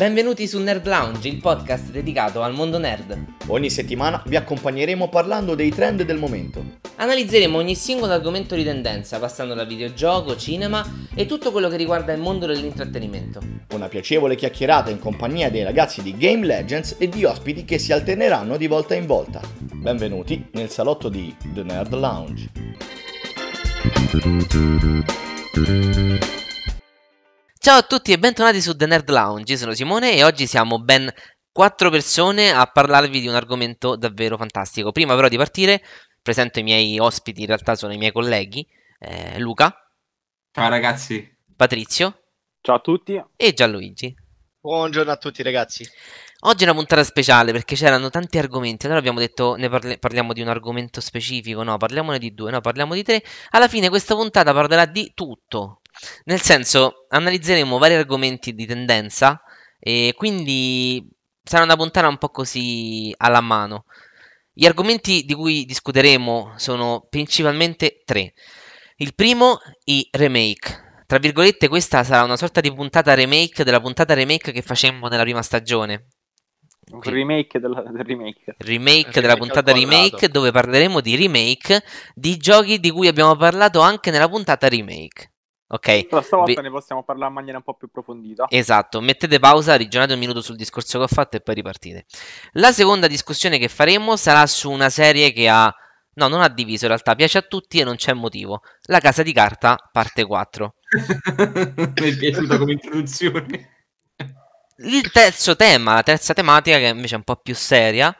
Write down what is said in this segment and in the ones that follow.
Benvenuti su Nerd Lounge, il podcast dedicato al mondo nerd. Ogni settimana vi accompagneremo parlando dei trend del momento. Analizzeremo ogni singolo argomento di tendenza, passando da videogioco, cinema e tutto quello che riguarda il mondo dell'intrattenimento. Una piacevole chiacchierata in compagnia dei ragazzi di Game Legends e di ospiti che si alterneranno di volta in volta. Benvenuti nel salotto di The Nerd Lounge. Ciao a tutti e bentornati su The Nerd Lounge, io sono Simone e oggi siamo ben quattro persone a parlarvi di un argomento davvero fantastico. Prima però di partire presento i miei ospiti, in realtà sono i miei colleghi, eh, Luca. Ciao ragazzi. Patrizio. Ciao a tutti. E Gianluigi. Buongiorno a tutti ragazzi. Oggi è una puntata speciale perché c'erano tanti argomenti, allora abbiamo detto ne parli- parliamo di un argomento specifico, no, parliamone di due, no, parliamo di tre. Alla fine questa puntata parlerà di tutto, nel senso analizzeremo vari argomenti di tendenza e quindi sarà una puntata un po' così alla mano. Gli argomenti di cui discuteremo sono principalmente tre. Il primo, i remake. Tra virgolette, questa sarà una sorta di puntata remake della puntata remake che facemmo nella prima stagione. Un remake della, del remake. Remake della puntata remake dove parleremo di remake di giochi di cui abbiamo parlato anche nella puntata remake. Ok? Però stavolta Vi- ne possiamo parlare in maniera un po' più approfondita. Esatto, mettete pausa, ragionate un minuto sul discorso che ho fatto e poi ripartite. La seconda discussione che faremo sarà su una serie che ha... No, non ha diviso in realtà, piace a tutti e non c'è motivo. La Casa di Carta, parte 4. Mi è piaciuta come introduzione. Il terzo tema, la terza tematica, che invece è un po' più seria,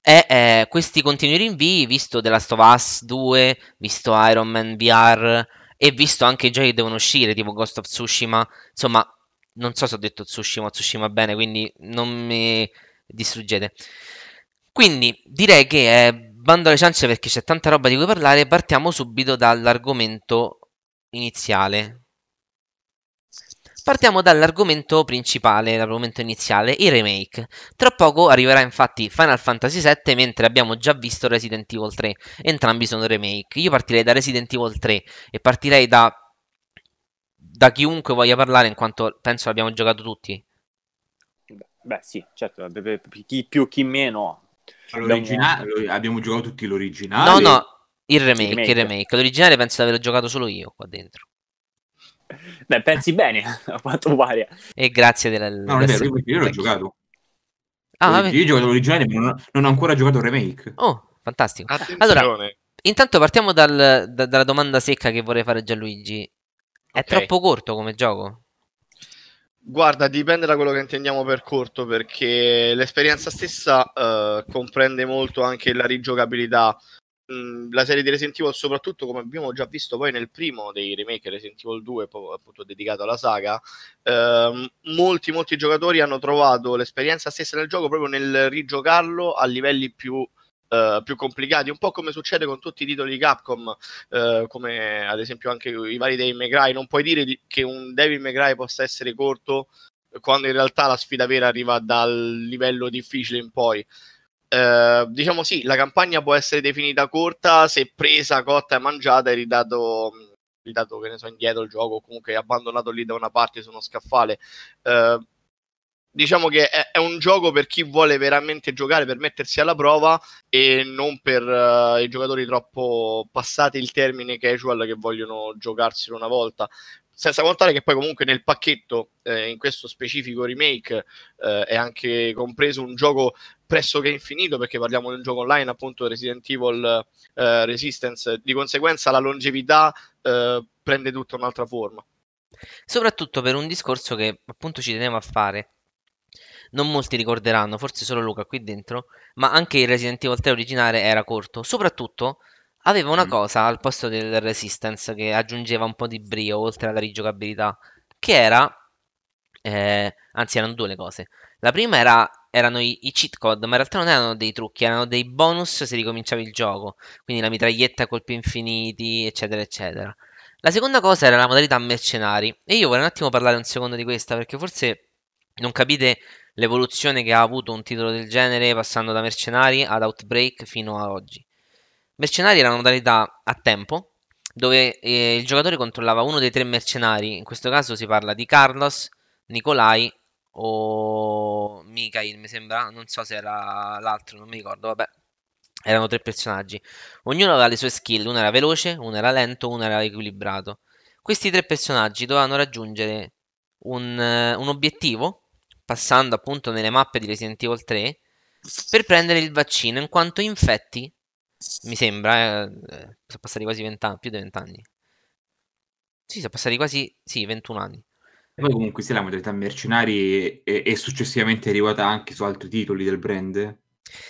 è eh, questi continui rinvii, visto The Last of Us 2, visto Iron Man VR e visto anche i giochi che devono uscire, tipo Ghost of Tsushima. Insomma, non so se ho detto Tsushima o Tsushima bene, quindi non mi distruggete. Quindi direi che eh, bando alle ciance perché c'è tanta roba di cui parlare, partiamo subito dall'argomento iniziale. Partiamo dall'argomento principale, l'argomento iniziale, i remake. Tra poco arriverà infatti Final Fantasy VII, mentre abbiamo già visto Resident Evil 3. Entrambi sono remake. Io partirei da Resident Evil 3 e partirei da, da chiunque voglia parlare, in quanto penso l'abbiamo giocato tutti. Beh, sì, certo, chi più, chi meno. L'originale, lo- abbiamo giocato tutti l'originale. No, no, il remake, remake. il remake. L'originale penso di averlo giocato solo io qua dentro. Beh, pensi bene, a quanto pare. E grazie della... No, non è vero, io, l'ho giocato. Ah, Io- vabbè. io ho giocato l'originale, ma non ho, non ho ancora giocato il remake. Oh, fantastico. Attenzione. Allora, Intanto partiamo dal- da- dalla domanda secca che vorrei fare a Gianluigi. È Ok. troppo corto come gioco? Guarda, dipende da quello che intendiamo per corto, perché l'esperienza stessa eh, comprende molto anche la rigiocabilità. La serie di Resident Evil, soprattutto come abbiamo già visto poi nel primo dei remake Resident Evil 2, poi appunto dedicato alla saga, ehm, molti, molti giocatori hanno trovato l'esperienza stessa del gioco proprio nel rigiocarlo a livelli più, eh, più complicati, un po' come succede con tutti i titoli di Capcom, eh, come ad esempio anche i vari Devil May. Non puoi dire di- che un Devil May possa essere corto quando in realtà la sfida vera arriva dal livello difficile in poi. Eh, diciamo sì, la campagna può essere definita corta se presa, cotta e mangiata e ridato, ridato che ne so, indietro il gioco o comunque abbandonato lì da una parte su uno scaffale. Eh, diciamo che è, è un gioco per chi vuole veramente giocare, per mettersi alla prova e non per eh, i giocatori troppo passati il termine casual che vogliono giocarselo una volta. Senza contare che poi comunque nel pacchetto, eh, in questo specifico remake, eh, è anche compreso un gioco pressoché infinito, perché parliamo di un gioco online, appunto Resident Evil eh, Resistance, di conseguenza la longevità eh, prende tutta un'altra forma. Soprattutto per un discorso che appunto ci tenevo a fare. Non molti ricorderanno, forse solo Luca qui dentro, ma anche il Resident Evil 3 originale era corto. Soprattutto aveva una Mm. cosa al posto del Resistance che aggiungeva un po' di brio oltre alla rigiocabilità, che era... eh, anzi, erano due le cose. La prima era, erano i, i cheat code, ma in realtà non erano dei trucchi, erano dei bonus se ricominciavi il gioco. Quindi la mitraglietta a colpi infiniti, eccetera, eccetera. La seconda cosa era la modalità mercenari. E io vorrei un attimo parlare un secondo di questa, perché forse non capite l'evoluzione che ha avuto un titolo del genere passando da mercenari ad Outbreak fino a oggi. Mercenari era una modalità a tempo, dove eh, il giocatore controllava uno dei tre mercenari, in questo caso si parla di Carlos, Nikolai o Mikhail, mi sembra, non so se era l'altro, non mi ricordo, vabbè. Erano tre personaggi. Ognuno aveva le sue skill, uno era veloce, uno era lento, uno era equilibrato. Questi tre personaggi dovevano raggiungere un, eh, un obiettivo, passando appunto nelle mappe di Resident Evil 3, per prendere il vaccino, in quanto infetti, mi sembra, eh, sono passati quasi 20 anni, più di 20 anni. Sì, sono passati quasi, sì, 21 anni. E poi comunque sia la modalità mercenari è, è successivamente arrivata anche su altri titoli del brand.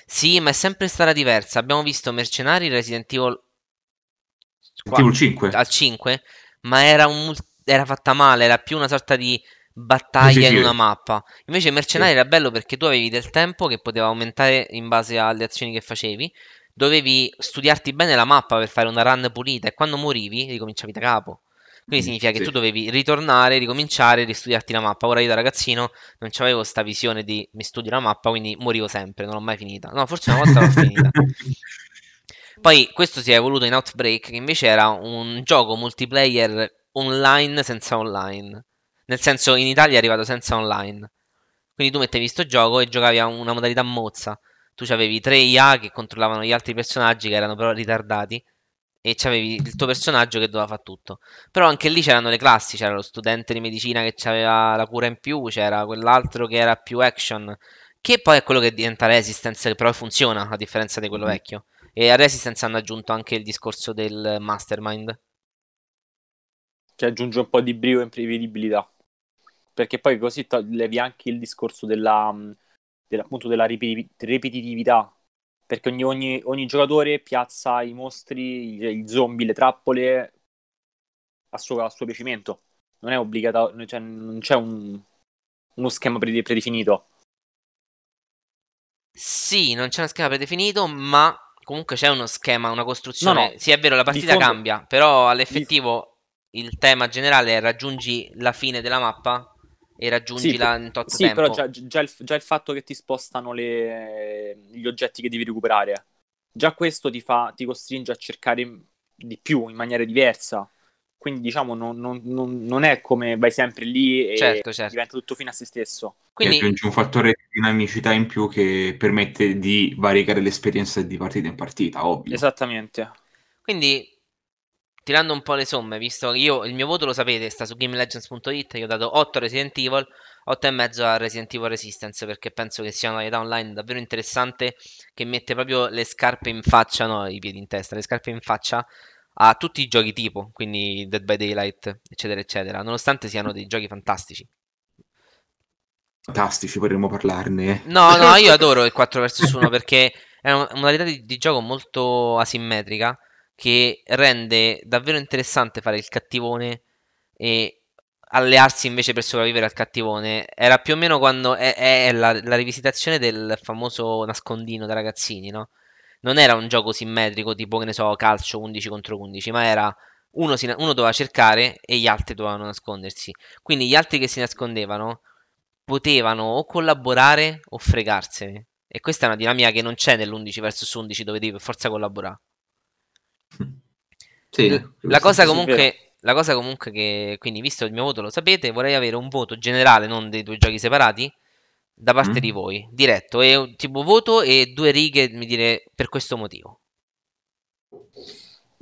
Sì, ma è sempre stata diversa. Abbiamo visto Mercenari Resident Evil Resident Evil 5. al 5, ma era, un era fatta male, era più una sorta di battaglia Sì, sì, in sì. una mappa. Invece Mercenari Sì. era bello perché tu avevi del tempo che poteva aumentare in base alle azioni che facevi. Dovevi studiarti bene la mappa per fare una run pulita e quando morivi ricominciavi da capo. Quindi Mm, significa che sì. tu dovevi ritornare, ricominciare, ristudiarti la mappa. Ora io da ragazzino non avevo sta visione di mi studio la mappa, quindi morivo sempre, non l'ho mai finita. No, forse una volta l'ho finita. Poi questo si è evoluto in Outbreak, che invece era un gioco multiplayer online senza online. Nel senso, in Italia è arrivato senza online. Quindi tu mettevi sto gioco e giocavi a una modalità mozza. Tu avevi tre IA che controllavano gli altri personaggi che erano però ritardati. E c'avevi il tuo personaggio che doveva fare tutto. Però anche lì c'erano le classi, c'era lo studente di medicina che aveva la cura in più, c'era quell'altro che era più action, che poi è quello che diventa Resistance, che però funziona a differenza di quello Mm. vecchio. E a Resistance hanno aggiunto anche il discorso del mastermind. che aggiunge un po' di brio e imprevedibilità. Perché poi così to- levi anche il discorso della, della- appunto della ripeti- ripetitività. Perché ogni, ogni- ogni giocatore piazza i mostri, i, zombie, le trappole a suo, a suo piacimento. Non è obbligatorio, cioè non c'è un- uno schema pre- predefinito. Sì, non c'è uno schema predefinito, ma comunque c'è uno schema, una costruzione. No, no, Sì, è vero, la di partita fondo- cambia, però all'effettivo il tema generale è raggiungi la fine della mappa e raggiungila in tot Sì, tempo. però già, già il, già il fatto che ti spostano le- gli oggetti che devi recuperare, già questo ti, fa, ti costringe a cercare di più in maniera diversa. Quindi, diciamo, non, non- non- non è come vai sempre lì e Certo, certo. diventa tutto fine a se stesso. Quindi aggiunge un fattore di dinamicità in più che permette di variegare l'esperienza di partita in partita, ovvio. Esattamente. Quindi, tirando un po' le somme, visto che io il mio voto lo sapete, sta su GameLegends.it, io ho dato 8 a Resident Evil, 8,5 a Resident Evil Resistance, perché penso che sia una varietà online davvero interessante che mette proprio le scarpe in faccia, no, i piedi in testa, le scarpe in faccia a tutti i giochi tipo, quindi Dead by Daylight, eccetera, eccetera, nonostante siano dei giochi fantastici. Fantastici, potremmo parlarne. No, no, io adoro il 4 vs 1 perché è una modalità di, di gioco molto asimmetrica che rende davvero interessante fare il cattivone e allearsi invece per sopravvivere al cattivone. Era più o meno quando è, è la, la rivisitazione del famoso nascondino da ragazzini, no? Non era un gioco simmetrico tipo, che ne so, calcio 11 contro 11, ma era uno, si, uno doveva cercare e gli altri dovevano nascondersi. Quindi gli altri che si nascondevano potevano o collaborare o fregarsene. E questa è una dinamica che non c'è nell'11 vs 11 dove devi per forza collaborare. Sì, la cosa comunque, la cosa comunque che, quindi visto il mio voto lo sapete, vorrei avere un voto generale, non dei due giochi separati, da parte Mm. di voi, diretto, e un tipo voto e due righe mi dire per questo motivo.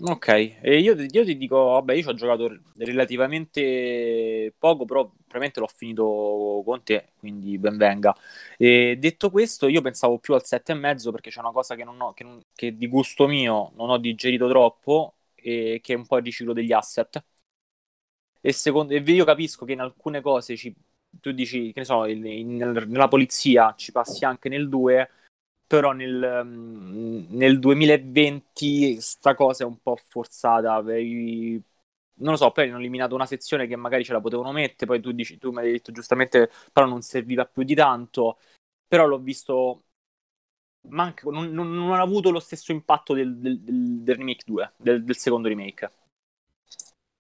Ok, e io, io ti dico, vabbè, io ci ho giocato relativamente poco, però probabilmente l'ho finito con te, quindi ben venga. E detto questo, io pensavo più al 7,5 perché c'è una cosa che, non ho, che, non- che di gusto mio non ho digerito troppo e che è un po' il riciclo degli asset. E secondo, e io capisco che in alcune cose ci, tu dici, che ne so, in- in- nella polizia ci passi anche nel 2, però nel, mm, nel 2020 sta cosa è un po' forzata. avevi- Non lo so, poi hanno eliminato una sezione che magari ce la potevano mettere, poi tu dici, tu mi hai detto giustamente, però non serviva più di tanto, però l'ho visto, manca, non, non- non ha avuto lo stesso impatto del, del- del- remake 2, del, del secondo remake.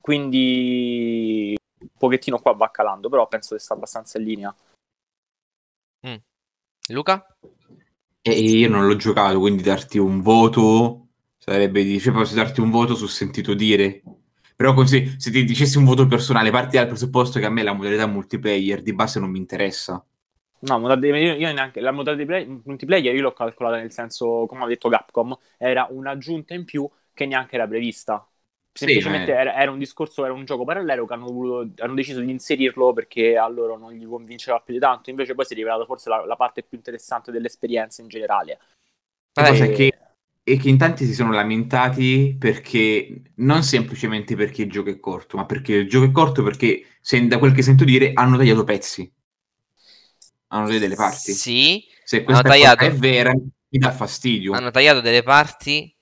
Quindi un pochettino qua va calando, però penso che sta abbastanza in linea. Luca? E io non l'ho giocato, quindi darti un voto sarebbe di... Cioè, posso darti un voto su sentito dire. Però così, se ti dicessi un voto personale, parti dal presupposto che a me la modalità multiplayer di base non mi interessa. No, io, io neanche la modalità play- multiplayer io l'ho calcolata nel senso, come ha detto Capcom, era un'aggiunta in più che neanche era prevista. Semplicemente ma è- era, era un discorso, era un gioco parallelo che hanno, voluto- hanno deciso di inserirlo perché a loro non gli convinceva più di tanto. Invece poi si è rivelato forse la, la parte più interessante dell'esperienza in generale. La cosa E- è che, è che in tanti si sono lamentati perché non semplicemente perché il gioco è corto, ma perché il gioco è corto perché, se- da quel che sento dire, hanno tagliato pezzi. Hanno tagliato delle parti. Sì, Se questa tagliato- è vera, mi dà fastidio. hanno tagliato delle parti,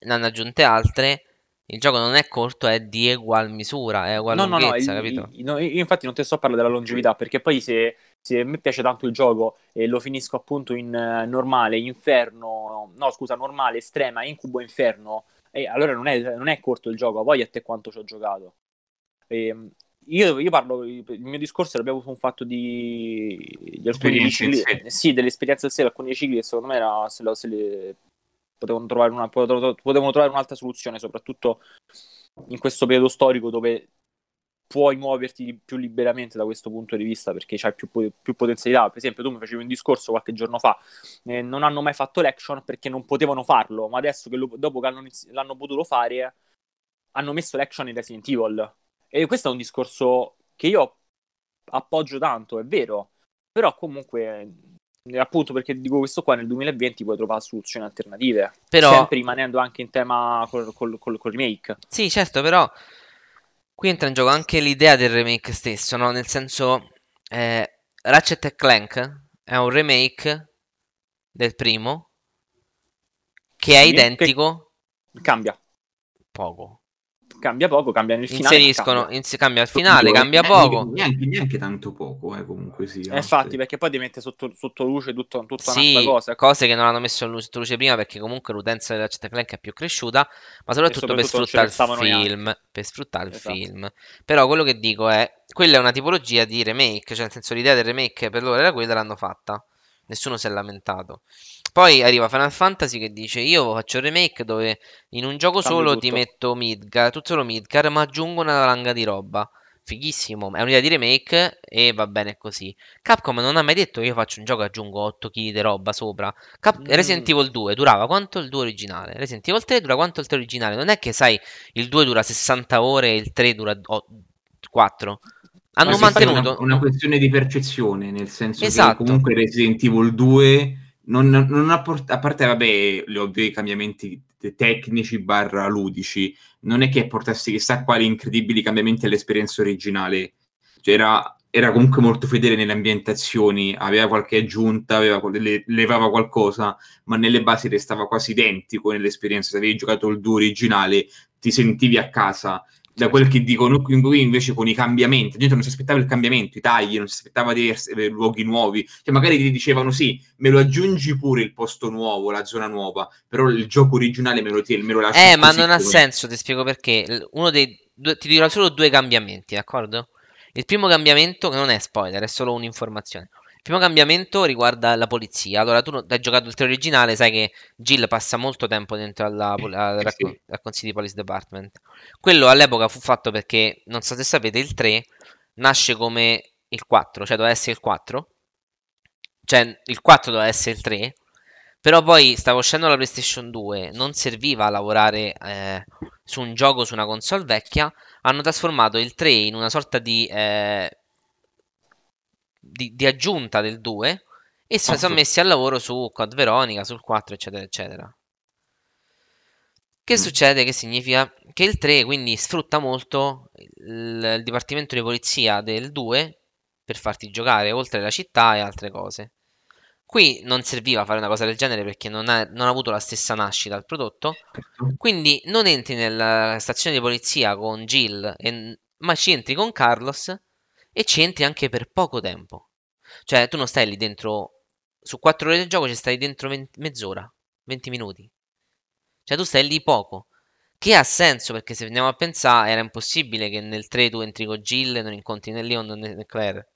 ne hanno aggiunte altre. Il gioco non è corto, è di ugual misura, è ugual No, no, no, lunghezza, il- capito? il- no, io infatti non ti sto a parlare della longevità, perché poi se, se a me piace tanto il gioco e lo finisco appunto in eh, normale, inferno, no scusa, normale, estrema, incubo, inferno, e allora non è, non è corto il gioco, poi a te quanto ci ho giocato. Ehm, io, io parlo, il mio discorso era proprio su un fatto di, di alcuni cicli, sì, dell'esperienza in sé, alcuni cicli che secondo me era, se, lo- se le, potevano, trovare una, potevano, trovare un'altra soluzione, soprattutto in questo periodo storico dove puoi muoverti più liberamente da questo punto di vista perché c'hai più, più potenzialità. Per esempio, tu mi facevi un discorso qualche giorno fa, eh, non hanno mai fatto l'action perché non potevano farlo, ma adesso che lo- dopo che hanno l'hanno potuto fare, hanno messo l'action in Resident Evil. E questo è un discorso che io appoggio tanto, è vero, però comunque, appunto perché dico questo qua, nel 2020 puoi trovare soluzioni alternative, Però- sempre rimanendo anche in tema col, col- col- col remake. Sì, certo, però qui entra in gioco anche l'idea del remake stesso, no? Nel senso, eh, Ratchet e Clank è un remake del primo che è Sì, identico Cambia. poco. Cambia poco, cambia nel finale. Inseriscono, cambia. ins- cambia il finale, cambia poco. Neanche, neanche tanto poco, eh, comunque sia. Eh, infatti, perché poi ti mette sotto, sotto luce tutto, tutta Sì, un'altra cosa. cose che non hanno messo sotto luce prima perché comunque l'utenza della Ratchet Clank è più cresciuta, ma soprattutto, per soprattutto ci sfruttare il film, per sfruttare il Esatto. film. Però quello che dico è, quella è una tipologia di remake, cioè nel senso l'idea del remake per loro era quella, l'hanno fatta. Nessuno si è lamentato. Poi arriva Final Fantasy che dice io faccio il remake dove in un gioco Cambio solo tutto. ti metto Midgar, tutto solo Midgar, ma aggiungo una valanga di roba. Fighissimo, è un'idea di remake e va bene così. Capcom non ha mai detto io faccio un gioco e aggiungo 8 kg di roba sopra. Cap- Mm. Resident Evil 2 durava quanto il 2 originale? Resident Evil 3 dura quanto il 3 originale? Non è che sai, il 2 dura 60 ore e il 3 dura 4. Hanno Ma mantenuto una, una questione di percezione, nel senso Esatto. che comunque Resident Evil 2 non, non ha port- a parte vabbè, gli ovvi cambiamenti te- tecnici barra ludici, non è che portasse chissà quali incredibili cambiamenti all'esperienza originale. Cioè, era, era comunque molto fedele nelle ambientazioni, aveva qualche aggiunta, aveva, le- levava qualcosa, ma nelle basi restava quasi identico nell'esperienza. Se avevi giocato il 2 originale, ti sentivi a casa da quel che dicono qui invece con i cambiamenti, la gente non si aspettava il cambiamento, i tagli, non si aspettava di avere luoghi nuovi, cioè magari ti dicevano sì, me lo aggiungi pure il posto nuovo, la zona nuova, però il gioco originale me lo, ti- me lo lasci Eh, ma non ha senso, ti spiego perché. Uno dei due, ti dirò solo due cambiamenti, d'accordo? Il primo cambiamento, che non è spoiler, è solo un'informazione. Primo cambiamento riguarda la polizia. Allora, tu hai giocato il 3 originale, sai che Jill passa molto tempo dentro alla, al Eh Raccoon, sì. Raccoon City Police Department. Quello all'epoca fu fatto perché, non so se sapete, il 3 nasce come il 4, cioè doveva essere il 4. Cioè, il 4 doveva essere il 3. Però poi stava uscendo la PlayStation 2, non serviva a lavorare eh, su un gioco su una console vecchia. Hanno trasformato il 3 in una sorta di, eh, di, di aggiunta del 2 e si sono messi al lavoro su Code Veronica, sul 4, eccetera, eccetera. Che Mm. succede? Che significa che il 3 quindi sfrutta molto il, il dipartimento di polizia del 2 per farti giocare oltre la città e altre cose. Qui non serviva fare una cosa del genere perché non ha, non ha avuto la stessa nascita il prodotto. Quindi non entri nella stazione di polizia con Jill, e- ma ci entri con Carlos e ci entri anche per poco tempo. Cioè, tu non stai lì dentro. Su 4 ore di gioco ci stai dentro ven- mezz'ora, 20 minuti. Cioè, tu stai lì poco. Che ha senso perché se andiamo a pensare, era impossibile che nel 3 tu entri con Jill e non incontri né Leon né Claire.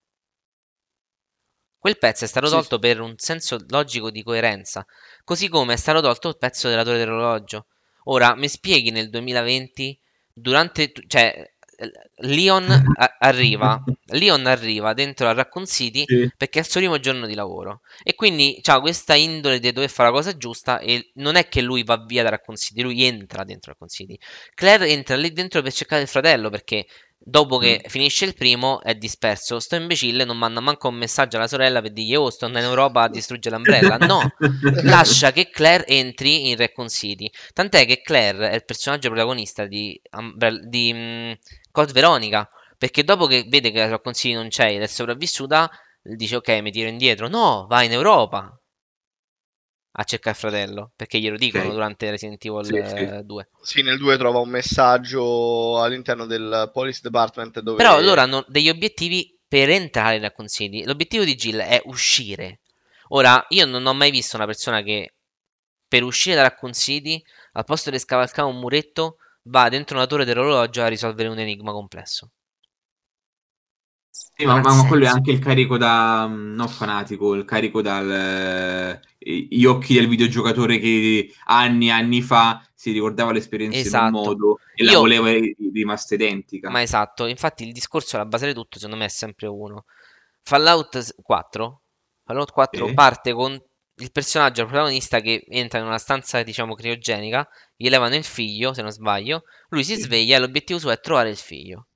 Quel pezzo è stato Sì, tolto per un senso logico di coerenza, così come è stato tolto il pezzo della torre dell'orologio. Ora, mi spieghi nel 2020 durante, cioè, Leon a- arriva, Leon arriva dentro a Raccoon City Sì. perché è il suo primo giorno di lavoro e quindi ha questa indole di dover fare la cosa giusta e non è che lui va via da Raccoon City, lui entra dentro Raccoon City. Claire entra lì dentro per cercare il fratello perché dopo che Mm. finisce il primo è disperso. Sto imbecille non manda manco un messaggio alla sorella per dirgli oh sto andando in Europa a distruggere l'Umbrella. No, lascia che Claire entri in Raccoon City. Tant'è che Claire è il personaggio protagonista di, Umbrella- di mm, Code Veronica. Perché dopo che vede che la Raccoon City non c'è ed è sopravvissuta, dice ok, mi tiro indietro. No, va in Europa a cercare il fratello. Perché glielo dicono Ok. durante Resident Evil Sì, sì. eh, 2. Sì, nel 2 trova un messaggio all'interno del Police Department dove... Però loro hanno degli obiettivi per entrare Raccoon City. L'obiettivo di Jill è uscire. Ora, io non ho mai visto una persona che per uscire da Raccoon City, al posto di scavalcare un muretto, va dentro una torre dell'orologio a risolvere un enigma complesso. Sì, ma, ma quello è anche il carico da mm, non fanatico, il carico dal eh, gli occhi del videogiocatore che anni e anni fa si ricordava l'esperienza in Esatto. un modo e la Io- voleva ri- rimasta identica. Ma esatto, infatti il discorso alla base di tutto, secondo me, è sempre uno. Fallout 4, Fallout 4 Sì. parte con il personaggio protagonista che entra in una stanza, diciamo, criogenica, gli levano il figlio, se non sbaglio, lui si sveglia e l'obiettivo suo è trovare il figlio.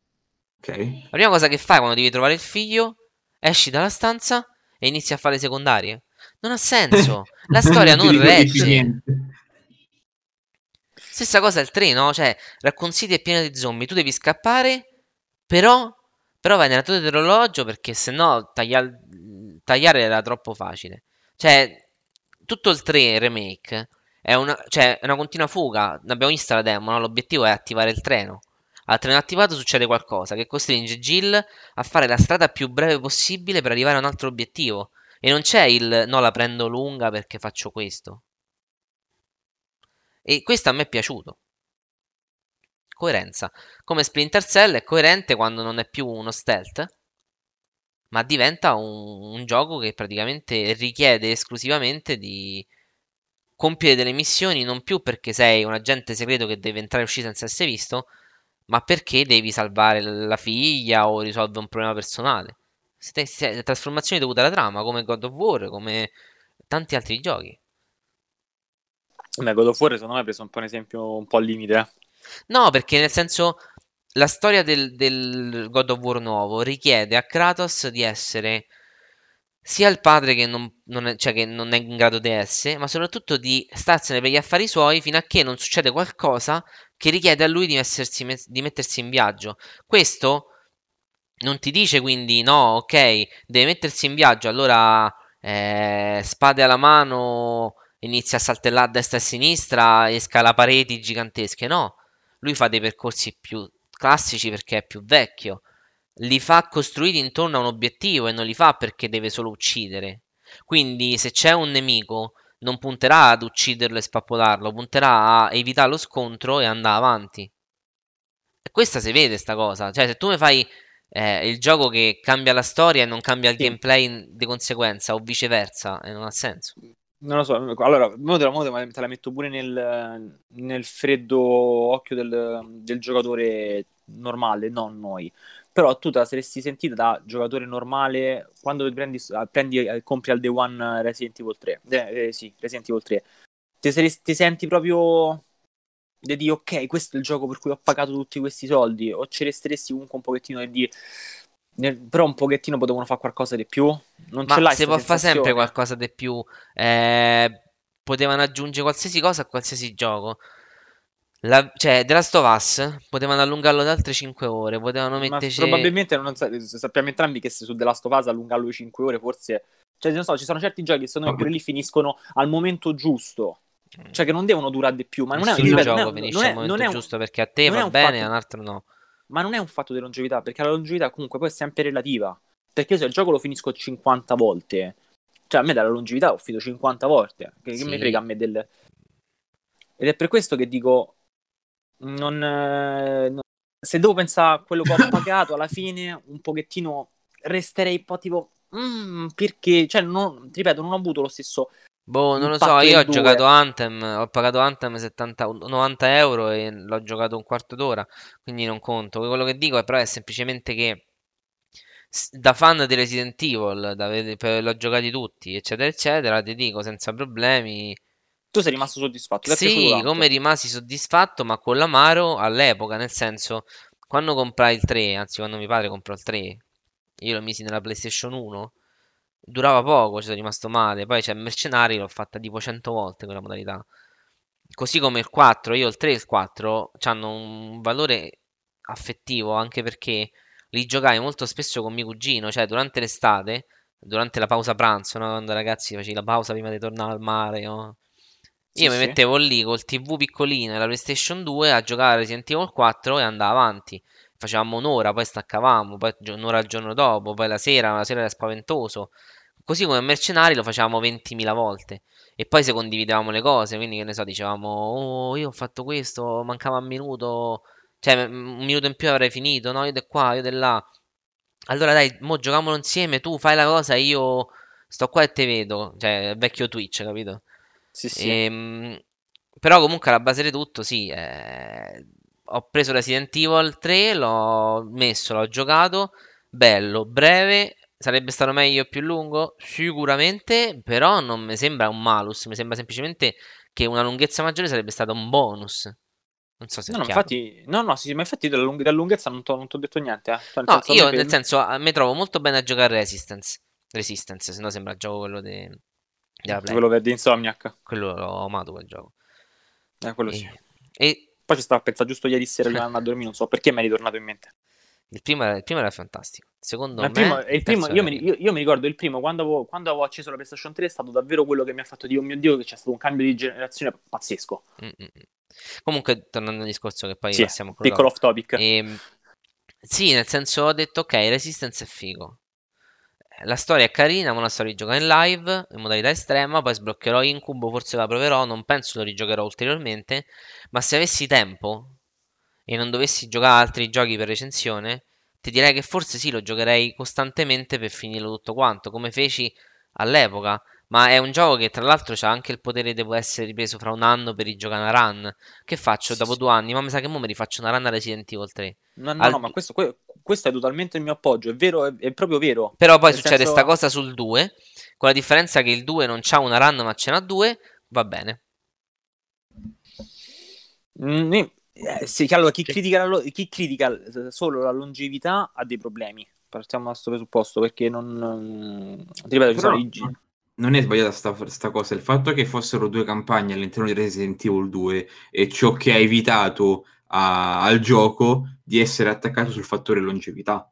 Ok. La prima cosa che fai quando devi trovare il figlio, esci dalla stanza e inizi a fare le secondarie. Non ha senso. La storia non più regge. Stessa cosa il treno, cioè Raccoon City è pieno di zombie, tu devi scappare, però, però vai nella torre dell'orologio perché sennò taglia- tagliare era troppo facile. Cioè, tutto il 3 remake è una, cioè, è una continua fuga. Abbiamo visto la demo, no? L'obiettivo è attivare il treno. Al treno attivato succede qualcosa che costringe Jill a fare la strada più breve possibile per arrivare a un altro obiettivo. E non c'è il no, la prendo lunga perché faccio questo. E questo a me è piaciuto. Coerenza. Come Splinter Cell è coerente quando non è più uno stealth, ma diventa un, un gioco che praticamente richiede esclusivamente di compiere delle missioni non più perché sei un agente segreto che deve entrare e uscire senza essere visto, ma perché devi salvare la figlia o risolvere un problema personale. Trasformazioni dovute alla trama, come God of War, come tanti altri giochi. Beh, God of War secondo me ha preso un po' un esempio un po' al limite. eh. No, perché nel senso la storia del, del God of War nuovo richiede a Kratos di essere sia il padre che non, non è, cioè che non è in grado di essere, ma soprattutto di starsene per gli affari suoi fino a che non succede qualcosa che richiede a lui di, messersi- mes- di mettersi in viaggio. Questo non ti dice quindi no, ok, deve mettersi in viaggio, allora eh, spade alla mano, inizia a saltellare a destra e a sinistra e scala pareti gigantesche. No, lui fa dei percorsi più classici perché è più vecchio. Li fa costruiti intorno a un obiettivo e non li fa perché deve solo uccidere. Quindi se c'è un nemico non punterà ad ucciderlo e spappolarlo, punterà a evitare lo scontro e andare avanti. E questa si vede sta cosa. Cioè, se tu mi fai eh, il gioco che cambia la storia e non cambia il Sì. gameplay di conseguenza, o viceversa, e non ha senso. Non lo so, allora, mo te la, mo te la- te la metto pure nel, nel freddo occhio del, del giocatore normale, non noi. Però tu te la saresti sentita da giocatore normale quando prendi, ah, prendi e compri al day one Resident Evil 3. Eh, eh, sì, Resident Evil 3. Ti, saresti- ti senti proprio di dire ok, questo è il gioco per cui ho pagato tutti questi soldi, o ci resteresti comunque un pochettino e dire nel- però un pochettino potevano fare qualcosa di più? Non ce Ma l'hai si sta può fare sempre qualcosa di più. eh, potevano aggiungere qualsiasi cosa a qualsiasi gioco. La- cioè, The Last of Us potevano allungarlo da altre 5 ore. Potevano Ma metterci. probabilmente non sa- sappiamo entrambi che se su The Last of Us allungarlo di 5 ore forse cioè non so, ci sono certi giochi che secondo me pure lì finiscono al momento giusto cioè che non devono durare di più ma non è, Nessun ripeto, non gioco è- finisce non è- al momento non è un- giusto perché a te non va un bene, fatto- a un altro no. ma non è un fatto di longevità perché la longevità comunque poi è sempre relativa perché se il gioco lo finisco 50 volte cioè a me dalla longevità ho finito 50 volte che, che Sì. mi frega a me del ed è per questo che dico non, eh, no- se devo pensare a quello che ho pagato alla fine un pochettino resterei un po' tipo "Mm, perché cioè non, ti ripeto non ho avuto lo stesso Boh, non lo so, io ho del giocato 2. Anthem, ho pagato Anthem 70, 90 euro e l'ho giocato un quarto d'ora, quindi non conto. Quello che dico è però è semplicemente che da fan di Resident Evil, da per- l'ho giocati tutti, eccetera, eccetera, ti dico senza problemi. Tu sei rimasto soddisfatto, Sì, come rimasi soddisfatto, ma con l'amaro all'epoca, nel senso, quando comprai il 3, anzi quando mio padre comprò il 3, io lo misi nella PlayStation 1, durava poco, ci sono rimasto male, poi c'è Mercenari, l'ho fatta tipo 100 volte quella modalità. Così come il 4, io il 3 e il 4 hanno un valore affettivo anche perché li giocai molto spesso con mio cugino, cioè durante l'estate, durante la pausa pranzo, no? Quando ragazzi facevi la pausa prima di tornare al mare, no? Sì, Io mi sì. mettevo lì col TV piccolino e la PlayStation 2 a giocare a Resident Evil 4 e andavo avanti. Facevamo un'ora, poi staccavamo, poi un'ora al giorno dopo, poi la sera, la sera era spaventoso. Così come Mercenari lo facevamo 20.000 volte. E poi se condividevamo le cose, quindi che ne so, dicevamo, oh, io ho fatto questo, mancava un minuto, cioè un minuto in più avrei finito, no? Io di qua, io di là. Allora dai, mo giochiamolo insieme, tu fai la cosa, io sto qua e te vedo. Cioè, vecchio Twitch, capito? Sì, sì. Ehm, però comunque alla base di tutto, sì, eh, ho preso Resident Evil 3, l'ho messo, l'ho giocato, bello, breve, sarebbe stato meglio e più lungo? Sicuramente, però non mi sembra un malus, mi sembra semplicemente che una lunghezza maggiore sarebbe stato un bonus. Non so se No, è no, infatti, no, no, sì, ma infatti della, lung- della lunghezza non ti ho detto niente, eh. Cioè, nel No, senso, a io me nel senso mi trovo molto bene a giocare a Resistance, Resistance, se no sembra il gioco quello de- della Play. quello di Insomniac. Quello l'ho amato quel gioco. Eh, quello sì. E, e Poi ci stavo a pensare giusto ieri sera andare a dormire, non so perché mi è ritornato in mente. Il primo, era, il primo era fantastico. Secondo Ma me, primo, il primo- io, mi, io- io mi ricordo il primo, quando avevo, quando avevo acceso la PlayStation 3 è stato davvero quello che mi ha fatto dire, oh mio Dio, che c'è stato un cambio di generazione pazzesco. Mm, mm, mm. Comunque, tornando al discorso che poi Sì, passiamo quello piccolo off topic. Ehm, sì, nel senso ho detto ok, Resistance è figo. La storia è carina, ma la sto rigiocando in live, in modalità estrema, poi sbloccherò Incubo, forse la proverò, non penso lo rigiocherò ulteriormente, ma se avessi tempo e non dovessi giocare altri giochi per recensione, ti direi che forse sì, lo giocherei costantemente per finirlo tutto quanto, come feci all'epoca. Ma è un gioco che tra l'altro ha anche il potere di essere ripreso fra un anno per rigiocare una run. Che faccio Sì, dopo sì. due anni? Ma mi sa che mo mi rifaccio una run a Resident Evil 3. No, no, al- no, ma questo, que- questo è totalmente il mio appoggio, è vero, è, è proprio vero. Però poi Nel succede senso- sta cosa sul 2, con la differenza che il 2 non c'ha una run ma ce n'ha due, va bene. Mm, eh, sì, allora, chi critica, lo- chi critica solo la longevità ha dei problemi. Partiamo da questo presupposto perché non. non- Ti ripeto, ci sono i non è sbagliata sta, sta cosa, il fatto che fossero due campagne all'interno di Resident Evil 2 e ciò che ha evitato a- al gioco di essere attaccato sul fattore longevità.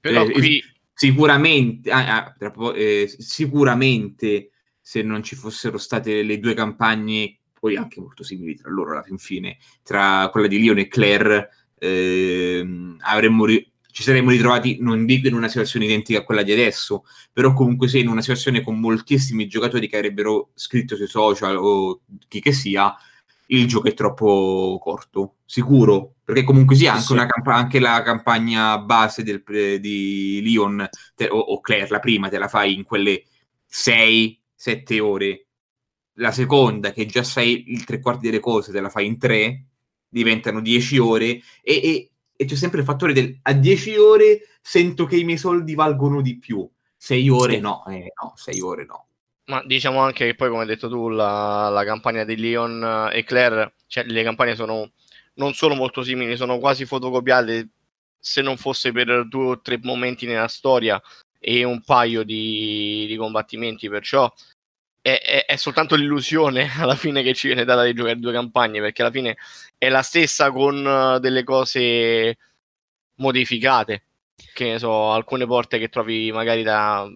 Però Eh, qui Sicuramente, ah, ah, eh, sicuramente se non ci fossero state le due campagne, poi anche molto simili tra loro alla fin fine, tra quella di Leon e Claire, ehm, avremmo ri- ci saremmo ritrovati, non dico in una situazione identica a quella di adesso, però comunque sia in una situazione con moltissimi giocatori che avrebbero scritto sui social o chi che sia, il gioco è troppo corto, sicuro, perché comunque sia anche, Sì. una campa- anche la campagna base del di Leon te- o, o Claire, la prima, te la fai in quelle 6-7 ore. La seconda, che già sai il tre quarti delle cose, te la fai in 3, diventano 10 ore e, e- e c'è sempre il fattore del a 10 ore sento che i miei soldi valgono di più. 6 ore Sì. no, eh, no, 6 ore no. Ma diciamo anche che poi, come hai detto tu, la, la campagna di Leon e Claire, cioè le campagne sono non solo molto simili, sono quasi fotocopiate, se non fosse per due o tre momenti nella storia e un paio di, di combattimenti, perciò è, è- è soltanto l'illusione alla fine che ci viene data di giocare due campagne, perché alla fine è la stessa con eh, delle cose modificate, che ne so, alcune porte che trovi magari da...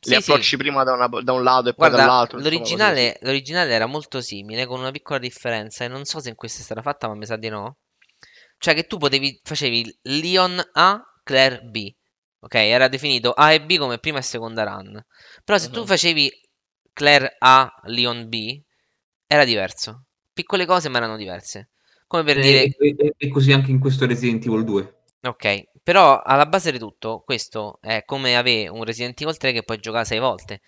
Sì, le sì. approcci prima da, una- da un lato e poi Guarda, dall'altro. l'originale, l'originale era molto simile, con una piccola differenza, e non so se in questa è stata fatta, ma mi sa di no. Cioè che tu potevi, facevi Leon A, Claire B. Ok, era definito A e B come prima e seconda run. Però se tu Mhm. facevi Claire A, Leon B, era diverso. Piccole cose, ma erano diverse. Come per dire, E, e- e così anche in questo Resident Evil 2. Ok, però alla base di tutto, questo è come avere un Resident Evil 3 che puoi giocare sei volte.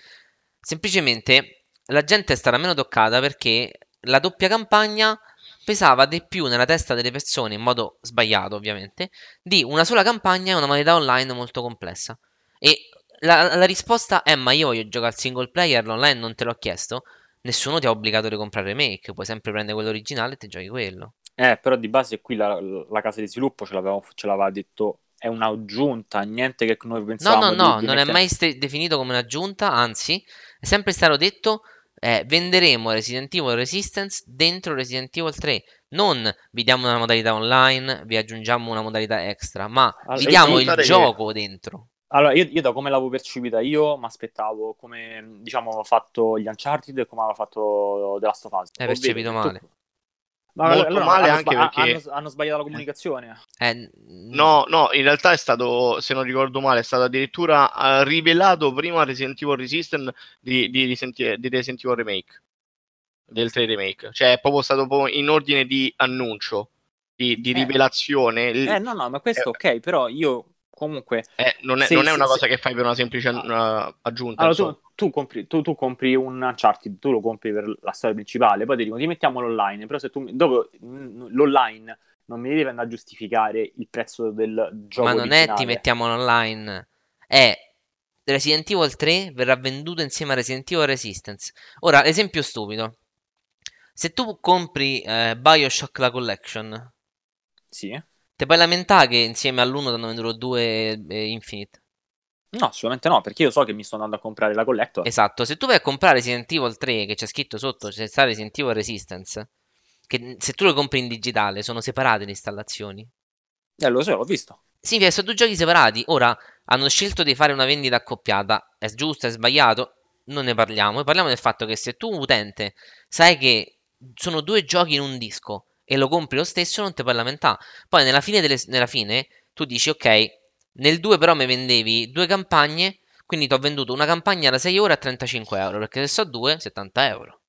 Semplicemente la gente è stata meno toccata perché la doppia campagna pesava di più nella testa delle persone, in modo sbagliato ovviamente, di una sola campagna e una modalità online molto complessa. E la, la risposta è: Ma io voglio giocare al single player, l'online non te l'ho chiesto. Nessuno ti ha obbligato a comprare remake, puoi sempre prendere quello originale e ti giochi quello. Eh, però di base qui la, la casa di sviluppo ce l'aveva, ce l'aveva detto è un'aggiunta, niente che noi No, pensavamo no, no, di non è mai ste- definito come un'aggiunta, anzi, è sempre stato detto eh, venderemo Resident Evil Resistance dentro Resident Evil 3. Non vi diamo una modalità online, vi aggiungiamo una modalità extra, ma Allora, vi diamo il che- gioco dentro. Allora, io, io da come l'avevo percepita io, mi aspettavo come, diciamo, aveva fatto gli Uncharted e come aveva fatto The Last of Us. Hai percepito male. Ma Molto allora male hanno anche sba- perché- hanno, hanno sbagliato la comunicazione. Eh, No, no, in realtà è stato, se non ricordo male, è stato addirittura eh, rivelato prima Resident Evil Resistance di, di, Resident di Resident Evil Remake, del 3 Remake. Cioè è proprio stato proprio in ordine di annuncio, di, di Eh. rivelazione. Eh, no, no, ma questo ok, però io comunque... eh, non è, se- non è se- una se- cosa che fai per una semplice uh, aggiunta. Allora, tu, tu compri, tu, tu compri un Uncharted, tu lo compri per la storia principale, poi ti dicono ti mettiamo l'online, però se tu dopo l'online non mi devi andare a giustificare il prezzo del gioco ma non è originale. ti mettiamo online, è Resident Evil 3 verrà venduto insieme a Resident Evil Resistance. Ora, esempio stupido. Se tu compri eh, Bioshock la collection, Sì. Ti puoi lamentare che insieme all'uno ti hanno venduto due eh, Infinite. No, assolutamente no, perché io so che mi sto andando a comprare la collector. Esatto, se tu vai a comprare Resident Evil 3 che c'è scritto sotto, c'è sta Resident Evil Resistance, che se tu lo compri in digitale sono separate le installazioni. Eh, lo so, l'ho visto. Sì, perché sono due giochi separati. Ora hanno scelto di fare una vendita accoppiata. È giusto, è sbagliato? Non ne parliamo. Parliamo del fatto che se tu, utente, sai che sono due giochi in un disco e lo compri lo stesso, non ti puoi lamentare. Poi nella fine, delle- nella fine tu dici, ok, nel 2 però mi vendevi due campagne, quindi ti ho venduto una campagna da 6 ore a 35 euro, perché se so due, 70 euro.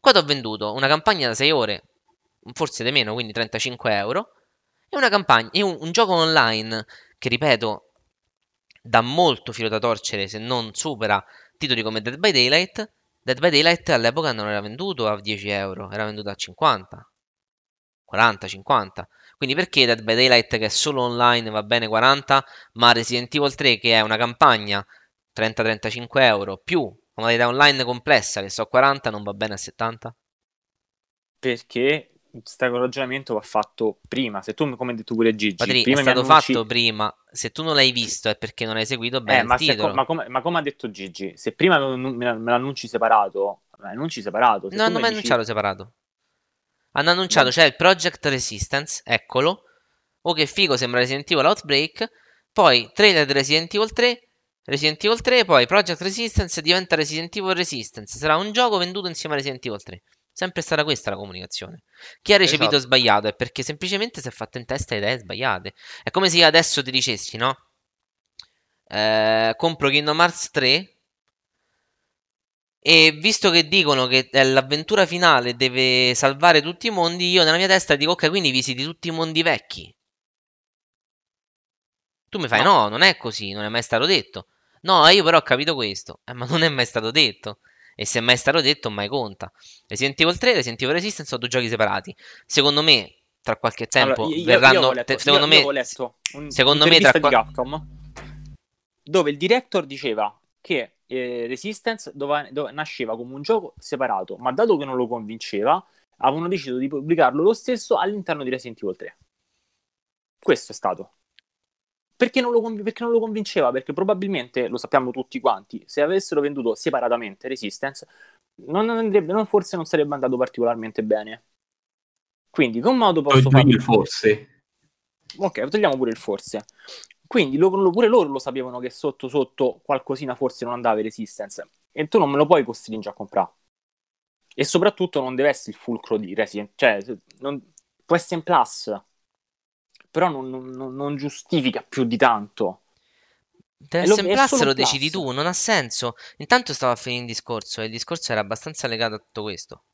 Qua ti ho venduto una campagna da 6 ore, forse di meno, quindi 35 euro, e una campagna, e un, un gioco online che, ripeto, dà molto filo da torcere se non supera titoli come Dead by Daylight. Dead by Daylight all'epoca non era venduto a 10 euro, era venduto a 50, 40, 50. Quindi perché Dead by Daylight che è solo online va bene 40, ma Resident Evil 3 che è una campagna 30-35 euro più una modalità online complessa che so 40 non va bene a 70? Perché questo ragionamento va fatto prima. Se tu, come hai detto pure Gigi, Patri, è prima mi stato annunci- fatto prima, se tu non l'hai visto è perché non hai seguito bene Eh, ma, se- ma come, ma come ha detto Gigi, se prima me l'annunci separato, me l'annunci separato. Se No, non mi dici- annunciato separato. Hanno annunciato, c'è il Project Resistance, eccolo. Oh che figo, sembra Resident Evil Outbreak. Poi trailer di Resident Evil 3, Resident Evil 3, poi Project Resistance diventa Resident Evil Resistance. Sarà un gioco venduto insieme a Resident Evil 3. Sempre stata questa la comunicazione. Chi ha recepito Esatto. sbagliato è perché semplicemente si è fatto in testa idee sbagliate. È come se io adesso ti dicessi, no? Eh, compro Kingdom Hearts 3 e visto che dicono che l'avventura finale deve salvare tutti i mondi, io nella mia testa dico ok, quindi visiti tutti i mondi vecchi. Tu mi fai no, non è così, non è mai stato detto. No, io però ho capito questo, eh, ma non è mai stato detto. E se è mai stato detto, mai conta. Resident Evil 3 e Resident Evil Resistance sono due giochi separati. Secondo me, tra qualche tempo Allora, io- verranno. io letto- te- secondo io- me, avevo letto un- secondo me tra di Capcom dove il director diceva che eh, Resistance dove- dove nasceva come un gioco separato, ma dato che non lo convinceva, avevano deciso di pubblicarlo lo stesso all'interno di Resident Evil 3. Questo è stato. Perché non, lo conv- perché non lo convinceva? Perché probabilmente, lo sappiamo tutti quanti, se avessero venduto separatamente Resistance, non andrebbe, non- forse non sarebbe andato particolarmente bene. Quindi, con modo posso fare... il forse. Ok, togliamo pure il forse. Quindi lo- pure loro lo sapevano che sotto sotto qualcosina forse non andava in Resistance. E tu non me lo puoi costringere a comprare. E soprattutto non deve essere il fulcro di Resident. Cioè, non- può essere in plus. Però non, non- non- giustifica più di tanto. Deve È lo- essere in è plus, lo plus. decidi tu, non ha senso. Intanto stavo a finire il discorso e il discorso era abbastanza legato a tutto questo.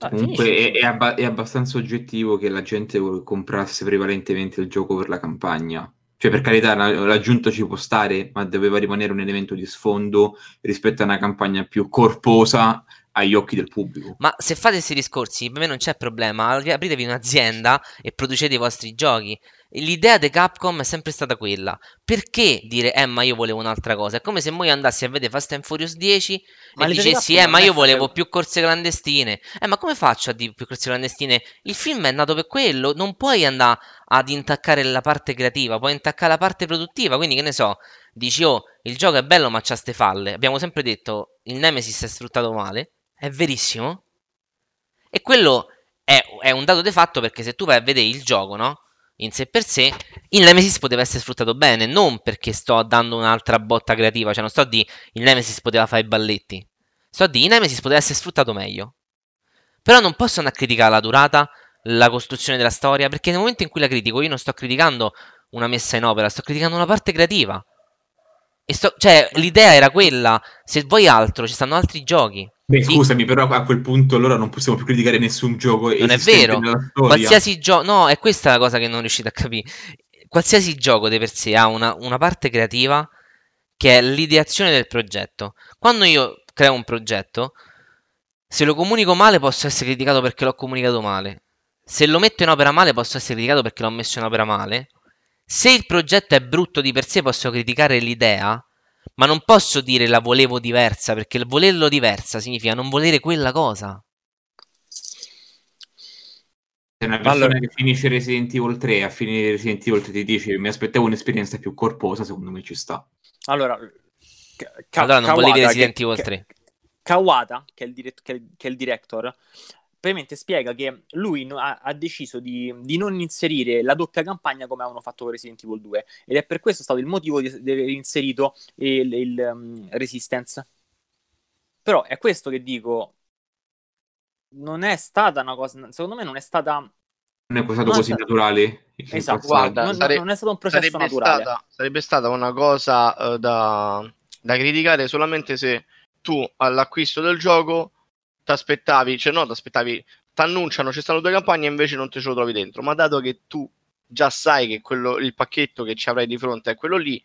Ah, Comunque è, è abba- è abbastanza oggettivo che la gente comprasse prevalentemente il gioco per la campagna. Cioè, per carità, la- l'aggiunta ci può stare, ma doveva rimanere un elemento di sfondo rispetto a una campagna più corposa agli occhi del pubblico. Ma se fate questi discorsi, per me non c'è problema. Apritevi un'azienda e producete i vostri giochi. L'idea di Capcom è sempre stata quella. Perché dire, eh, ma io volevo un'altra cosa? È come se moi andassi a vedere Fast and Furious 10 Ma e dicessi, eh, ma io volevo più corse clandestine. Eh, ma come faccio a dire più corse clandestine? Il film è nato per quello. Non puoi andare ad intaccare la parte creativa, puoi intaccare la parte produttiva. Quindi, che ne so, dici, oh, il gioco è bello, ma c'ha ste falle. Abbiamo sempre detto, il Nemesis è sfruttato male. È verissimo. E quello è, è un dato di fatto perché se tu vai a vedere il gioco, no? In sé per sé, il Nemesis poteva essere sfruttato bene, non perché sto dando un'altra botta creativa, cioè non sto a dire il Nemesis poteva fare i balletti. Sto a dire il Nemesis poteva essere sfruttato meglio. Però non posso andare a criticare la durata, la costruzione della storia, perché nel momento in cui la critico io non sto criticando una messa in opera, sto criticando una parte creativa. Sto, cioè, l'idea era quella, se vuoi altro, ci stanno altri giochi. Beh, Sì. scusami, però a quel punto allora non possiamo più criticare nessun gioco Non è vero. Qualsiasi gioco, no, è questa la cosa che non riuscite a capire. Qualsiasi gioco di per sé ha una, una parte creativa che è l'ideazione del progetto. Quando io creo un progetto, se lo comunico male posso essere criticato perché l'ho comunicato male. Se lo metto in opera male posso essere criticato perché l'ho messo in opera male. Se il progetto è brutto di per sé posso criticare l'idea, ma non posso dire la volevo diversa perché il volerlo diversa significa non volere quella cosa. Se una persona Allora- che finisce Resident Evil 3 a finire Resident Evil 3 ti dice mi aspettavo un'esperienza più corposa, secondo me ci sta. Allora, Ka- Allora non volevi Kawada, Resident che- Evil che- 3. Kawada, che è il, dirett- che è il- che è il director, praticamente spiega che lui no- ha, ha deciso di, di non inserire la doppia campagna come avevano fatto con Resident Evil 2 ed è per questo stato il motivo di, di aver inserito il, il, um, Resistance. Però è questo che dico, non è stata una cosa, secondo me non è stata... Non è stato Non è così stato- naturale. Esatto, guarda, non, sare- non è stato un processo sarebbe naturale. stata, sarebbe stata una cosa eh, da, da criticare solamente se tu all'acquisto del gioco ti aspettavi, cioè no, ti aspettavi, ti annunciano ci stanno due campagne e invece non te ce lo trovi dentro, ma dato che tu già sai che quello, il pacchetto che ci avrai di fronte è quello lì,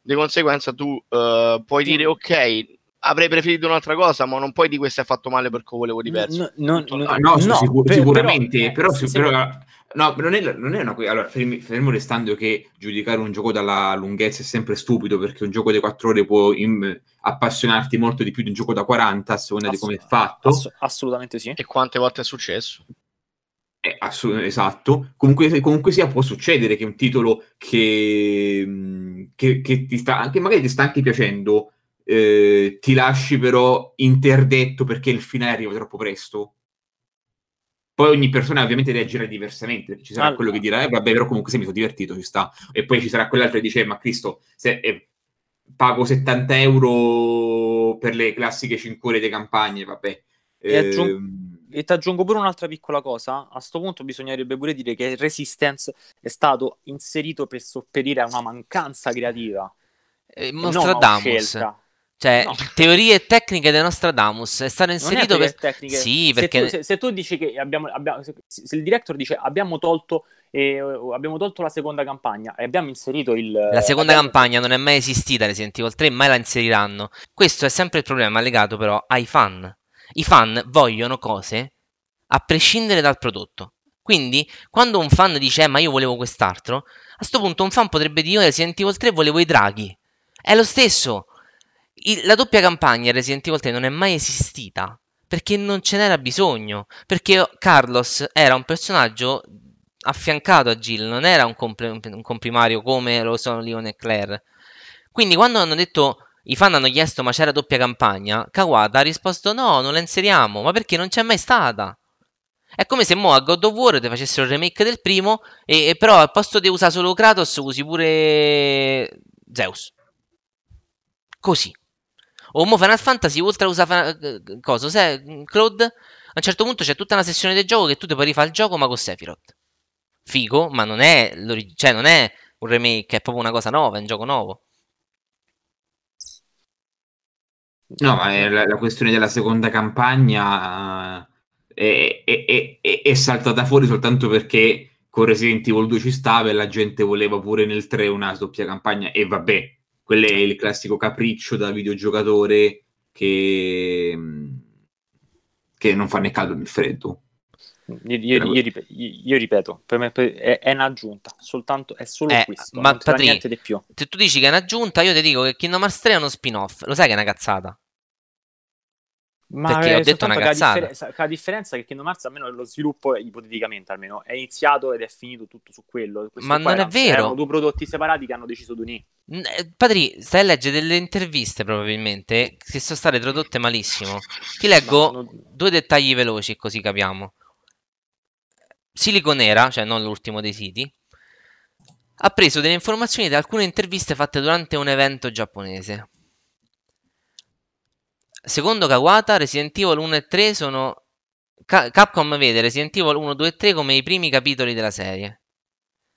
di conseguenza tu eh, puoi Sì. dire ok, avrei preferito un'altra cosa, ma non puoi di questo è fatto male perché volevo diverso. No, no, no, Ah, no, no, sicu- per- sicuramente, però, eh, però, se- sì, se- però- no, non è, non è una que- allora, fermi- fermo restando che giudicare un gioco dalla lunghezza è sempre stupido perché un gioco di 4 ore può im- appassionarti molto di più di un gioco da 40 a seconda di ass- come è fatto. ass- assolutamente sì. E quante volte è successo? Eh, assu- esatto. Comunque, comunque sia, può succedere che un titolo che, mh, che, che ti sta anche magari ti sta anche piacendo, eh, ti lasci però interdetto perché il finale arriva troppo presto. Poi ogni persona ovviamente reagirà diversamente, ci sarà Allora. quello che dirà, eh, vabbè, però comunque se mi sono divertito, ci sta. E poi ci sarà quell'altro che dice, ma Cristo, se, eh, pago 70 euro per le classiche 5 ore di campagne, vabbè. E aggiung- Ehm, E ti aggiungo pure un'altra piccola cosa. A sto punto bisognerebbe pure dire che Resistance è stato inserito per sopperire a una mancanza creativa. Eh, e non a una Nostradamus. Cioè, No. teorie tecniche di Nostradamus è stato inserito per tecniche. Sì, Se perché... tu, se, se tu dici che abbiamo, abbiamo- se, se il director dice abbiamo tolto, eh, abbiamo tolto la seconda campagna e abbiamo inserito il. La seconda abbiamo- campagna non è mai esistita Resident Evil 3, mai la inseriranno. Questo è sempre il problema legato però ai fan. I fan vogliono cose a prescindere dal prodotto. Quindi, quando un fan dice "Eh, ma io volevo quest'altro, a sto punto un fan potrebbe dire io Resident Evil 3 volevo i draghi. È lo stesso. Il- la doppia campagna Resident Evil 3 non è mai esistita perché non ce n'era bisogno. Perché Carlos era un personaggio affiancato a Jill, non era un, compre- un comprimario come lo sono Leon e Claire. Quindi quando hanno detto i fan hanno chiesto ma c'era doppia campagna, Kawada ha risposto no, non la inseriamo, ma perché non c'è mai stata. È come se mo a God of War ti facessero il remake del primo e, e però al posto di usare solo Kratos usi pure Zeus. Così. O mo Final Fantasy oltre a usare fa- eh, cosa, se- Claude, a un certo punto c'è tutta una sessione del gioco che tu ti puoi rifare il gioco ma con Sephiroth. Figo, ma non è, cioè non è un remake, è proprio una cosa nuova, è un gioco nuovo. No, ma la, la questione della seconda campagna eh, è- è- è- è saltata fuori soltanto perché con Resident Evil 2 ci stava e la gente voleva pure nel 3 una doppia campagna e vabbè, quello è il classico capriccio da videogiocatore che, che non fa né caldo né freddo. Io, io, io, io, ripeto, per me è, è un'aggiunta, soltanto, è solo eh, questo, ma Patri, niente di più. Se tu dici che è un'aggiunta, io ti dico che Kingdom Hearts 3 è uno spin-off, lo sai che è una cazzata? Ma Perché ho detto una cazzata. La, differ- la differenza è che Kingdom Hearts, almeno lo sviluppo, ipoteticamente almeno, è iniziato ed è finito tutto su quello. Questo Ma non è vero. Erano due prodotti separati che hanno deciso di unire. Eh, Patri, stai a leggere delle interviste probabilmente che sono state tradotte malissimo. Ti leggo no, non... due dettagli veloci così capiamo. Siliconera, cioè non l'ultimo dei siti, ha preso delle informazioni da alcune interviste fatte durante un evento giapponese. Secondo Kawata, Resident Evil 1 e 3 sono... Capcom vede Resident Evil 1, 2 e 3 come i primi capitoli della serie.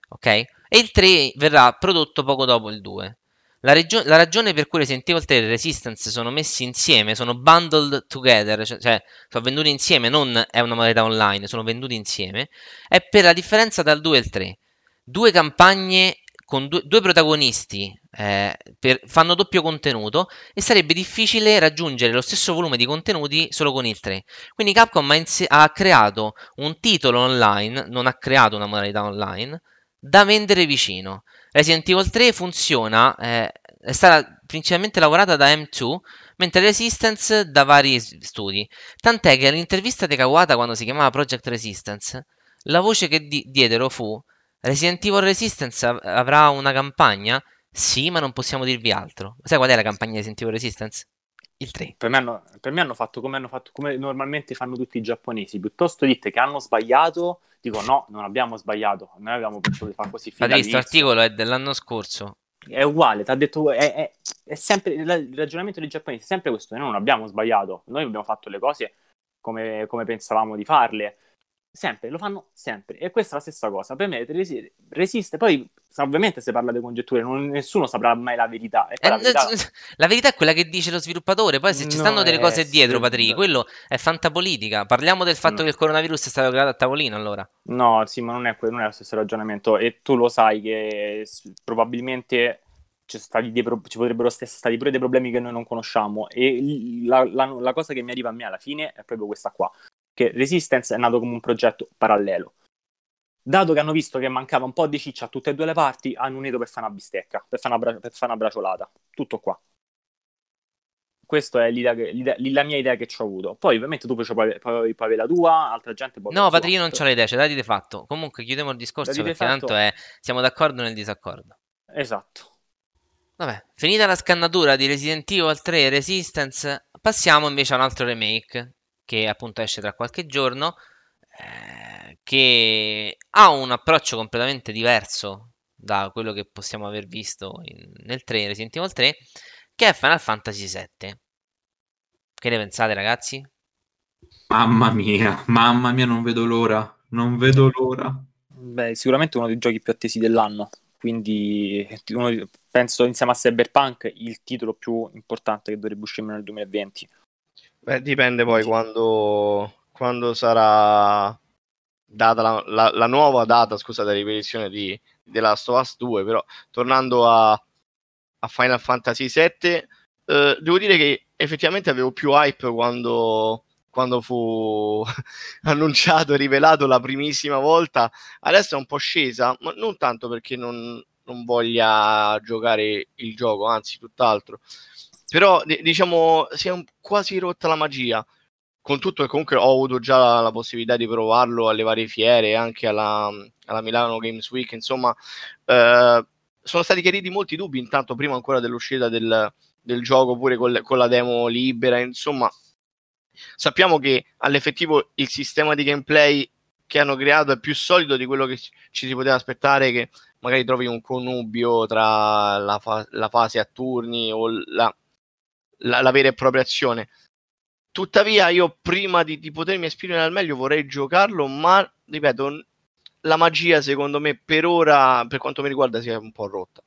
Ok? E il 3 verrà prodotto poco dopo il 2. La, regio- la, ragione per cui Resident Evil 3 e Resistance sono messi insieme, sono bundled together, cioè, cioè, sono venduti insieme, non è una modalità online, sono venduti insieme, è per la differenza dal 2 e il 3. Due campagne con due, due protagonisti eh, per, fanno doppio contenuto e sarebbe difficile raggiungere lo stesso volume di contenuti solo con il 3. Quindi Capcom ha, ha creato un titolo online, non ha creato una modalità online, da vendere vicino. Resident Evil 3 funziona, eh, è stata principalmente lavorata da M2, mentre Resistance da vari studi. Tant'è che all'intervista di Kawata quando si chiamava Project Resistance, la voce che di- diedero fu Resident Evil Resistance av- avrà una campagna? Sì, ma non possiamo dirvi altro. Sai qual è la campagna di Resident Evil Resistance? Il 3. Per me hanno, per me hanno fatto, come hanno fatto come normalmente fanno tutti i giapponesi. Piuttosto dite che hanno sbagliato, dico no, non abbiamo sbagliato. Noi abbiamo pensato di fare così. Padre, questo articolo è dell'anno scorso. È uguale, ti ha detto, è, è, è sempre il ragionamento dei giapponesi è sempre questo. Noi non abbiamo sbagliato, noi abbiamo fatto le cose come, come pensavamo di farle sempre, lo fanno sempre. E questa è la stessa cosa. Per me resiste. Poi, ovviamente, se parla di congetture, non, nessuno saprà mai la verità. Eh, la, verità... la, verità... è quella che dice lo sviluppatore. Poi, se ci stanno delle cose dietro, Patri, quello è fantapolitica. Parliamo del fatto no. che il coronavirus è stato creato a tavolino, allora. No, sì, ma non è, non è lo stesso ragionamento. E tu lo sai che probabilmente ci, pro- ci potrebbero essere stati pure dei problemi che noi non conosciamo. E la, la, la, cosa che mi arriva a me alla fine è proprio questa qua che Resistance è nato come un progetto parallelo. Dato che hanno visto che mancava un po' di ciccia a tutte e due le parti, hanno unito per fare una bistecca, per fare una, bra- per fare una braciolata. Tutto qua. Questa è l'idea che, l'idea, la mia idea che ci ho avuto. Poi, ovviamente, tu puoi, puoi, puoi avere la tua, altra gente può No, Patri, io non ho le idee, c'è dati di fatto. Comunque, chiudiamo il discorso perché fatto... tanto è, siamo d'accordo nel disaccordo. Esatto. Vabbè, finita la scannatura di Resident Evil 3 Resistance, passiamo invece a un altro remake che appunto esce tra qualche giorno, eh, che ha un approccio completamente diverso da quello che possiamo aver visto in, nel 3, Resident Evil 3, che è Final Fantasy VII. Che ne pensate ragazzi? Mamma mia, mamma mia, non vedo l'ora, non vedo l'ora. Beh, sicuramente uno dei giochi più attesi dell'anno, quindi uno, penso insieme a Cyberpunk il titolo più importante che dovrebbe uscire nel 2020. Beh, dipende poi quando, quando sarà data la, la, la, nuova data, scusate, di ripetizione di The Last of Us 2, però tornando a, a Final Fantasy VII, eh, devo dire che effettivamente avevo più hype quando, quando fu annunciato rivelato la primissima volta. Adesso è un po' scesa, ma non tanto perché non, non voglia giocare il gioco, anzi tutt'altro però diciamo si è quasi rotta la magia. Con tutto che comunque ho avuto già la, la possibilità di provarlo alle varie fiere, anche alla, alla Milano Games Week, insomma, eh, sono stati chiariti molti dubbi intanto prima ancora dell'uscita del, del gioco, pure con, con la demo libera, insomma, sappiamo che all'effettivo il sistema di gameplay che hanno creato è più solido di quello che ci si poteva aspettare che magari trovi un connubio tra la, fa- la fase a turni o la, la, la vera e propria azione. Tuttavia, io prima di, di, potermi esprimere al meglio vorrei giocarlo, ma ripeto, la magia secondo me per ora, per quanto mi riguarda, si è un po' rotta.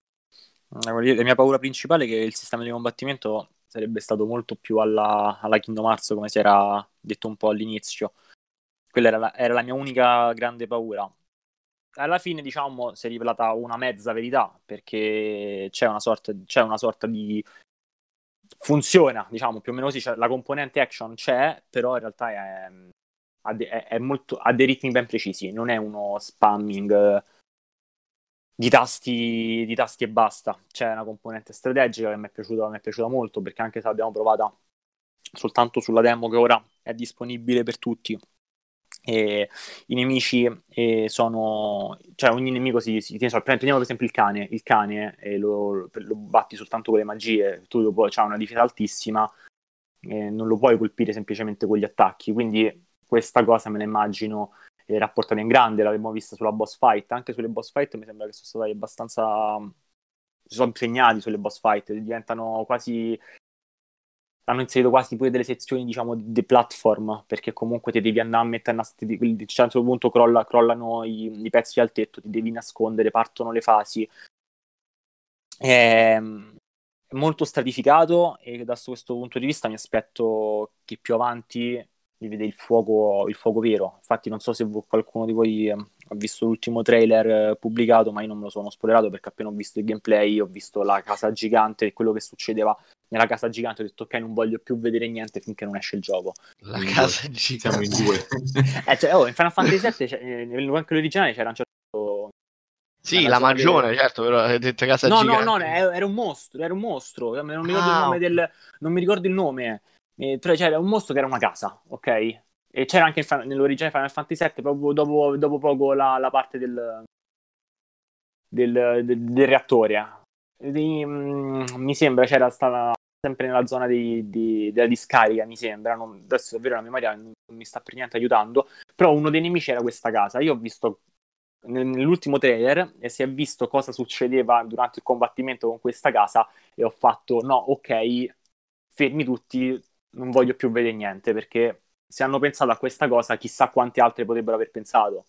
Eh, la mia paura principale è che il sistema di combattimento sarebbe stato molto più alla, alla Kingdom Hearts, come si era detto un po' all'inizio. Quella era la, era la mia unica grande paura. alla fine, diciamo, si è rivelata una mezza verità, perché c'è una sorta, c'è una sorta di... funziona, diciamo, più o meno sì, cioè, la componente action c'è, però in realtà è, de- è molto, ha dei ritmi ben precisi, non è uno spamming di tasti, di tasti e basta. C'è una componente strategica che mi è piaciuta, mi è piaciuta molto, perché anche se l'abbiamo provata soltanto sulla demo che ora è disponibile per tutti, e i nemici eh, sono cioè ogni nemico si, si tiene prendiamo per esempio il cane. Il cane e lo, lo, batti soltanto con le magie tu puoi, c'ha una difesa altissima e non lo puoi colpire semplicemente con gli attacchi. Quindi questa cosa me la immagino eh, rapportata in grande. L'abbiamo vista sulla boss fight. Anche sulle boss fight mi sembra che sono stati abbastanza si sono impegnati sulle boss fight. Diventano quasi hanno inserito quasi pure delle sezioni, diciamo, di platform, perché comunque ti devi andare a mettere, a a un certo punto crolla, crollano i, i, pezzi al tetto, ti devi nascondere, partono le fasi. È molto stratificato e da questo punto di vista mi aspetto che più avanti vi vede il fuoco, il fuoco vero. Infatti non so se qualcuno di voi ha visto l'ultimo trailer pubblicato, ma io non me lo sono spoilerato perché appena ho visto il gameplay, ho visto la casa gigante e quello che succedeva nella casa gigante ho detto ok non voglio più vedere niente finché non esce il gioco la in casa due. gigante siamo in due eh, cioè, oh, in Final Fantasy VII cioè, nel quello originale c'era un certo sì, la magione, delle... certo, però hai detto casa no, gigante. No, no, era un mostro, era un mostro, non mi ricordo, ah, il, nome del... non mi ricordo il nome, eh, c'era un mostro che era una casa, ok? E c'era anche in, nell'origine Final Fantasy VII, proprio dopo, dopo poco la, la parte del, del, del, del reattore. Di, mm, mi sembra c'era stata sempre nella zona di, di, della discarica, mi sembra. Non, adesso davvero la memoria non mi sta per niente aiutando. Però uno dei nemici era questa casa. Io ho visto nell'ultimo trailer e si è visto cosa succedeva durante il combattimento con questa casa e ho fatto no, ok, fermi tutti, non voglio più vedere niente perché se hanno pensato a questa cosa chissà quante altre potrebbero aver pensato.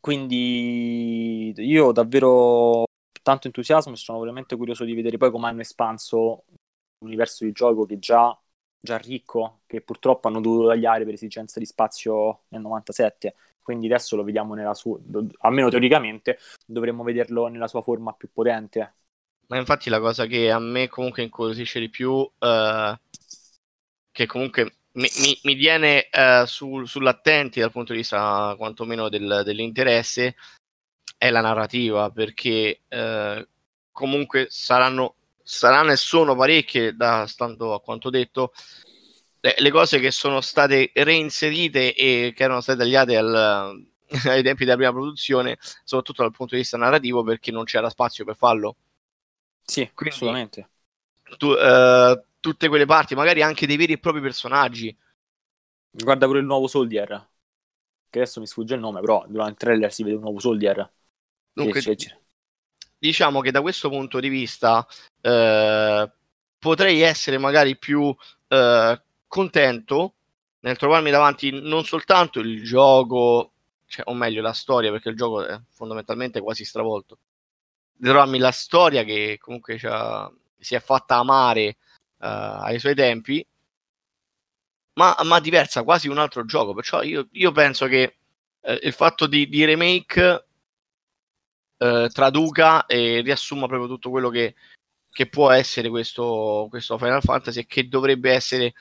Quindi io davvero tanto entusiasmo e sono veramente curioso di vedere poi come hanno espanso l'universo di gioco che già, già ricco, che purtroppo hanno dovuto tagliare per esigenza di spazio nel 97. Quindi adesso lo vediamo nella sua, almeno teoricamente, dovremmo vederlo nella sua forma più potente. Ma infatti la cosa che a me comunque incuriosisce di più, uh, che comunque mi, mi, mi viene uh, sul, sull'attenti dal punto di vista quantomeno del, dell'interesse, è la narrativa, perché eh, comunque saranno, saranno e sono parecchie, da stando a quanto detto, le, le, cose che sono state reinserite e che erano state tagliate al, ai tempi della prima produzione, soprattutto dal punto di vista narrativo, perché non c'era spazio per farlo. Sì, Quindi, assolutamente. Tu, uh, tutte quelle parti, magari anche dei veri e propri personaggi. Guarda pure il nuovo Soldier, che adesso mi sfugge il nome, però durante il trailer si vede un nuovo Soldier. Dunque, c'è. diciamo che da questo punto di vista eh, potrei essere magari più eh, contento nel trovarmi davanti non soltanto il gioco, cioè, o meglio la storia, perché il gioco è fondamentalmente quasi stravolto, di trovarmi la storia che comunque si è fatta amare uh, ai suoi tempi, ma, ma, diversa, quasi un altro gioco. Perciò io, io penso che eh, il fatto di, di remake eh, traduca e riassuma proprio tutto quello che, che può essere questo, questo, Final Fantasy e che dovrebbe essere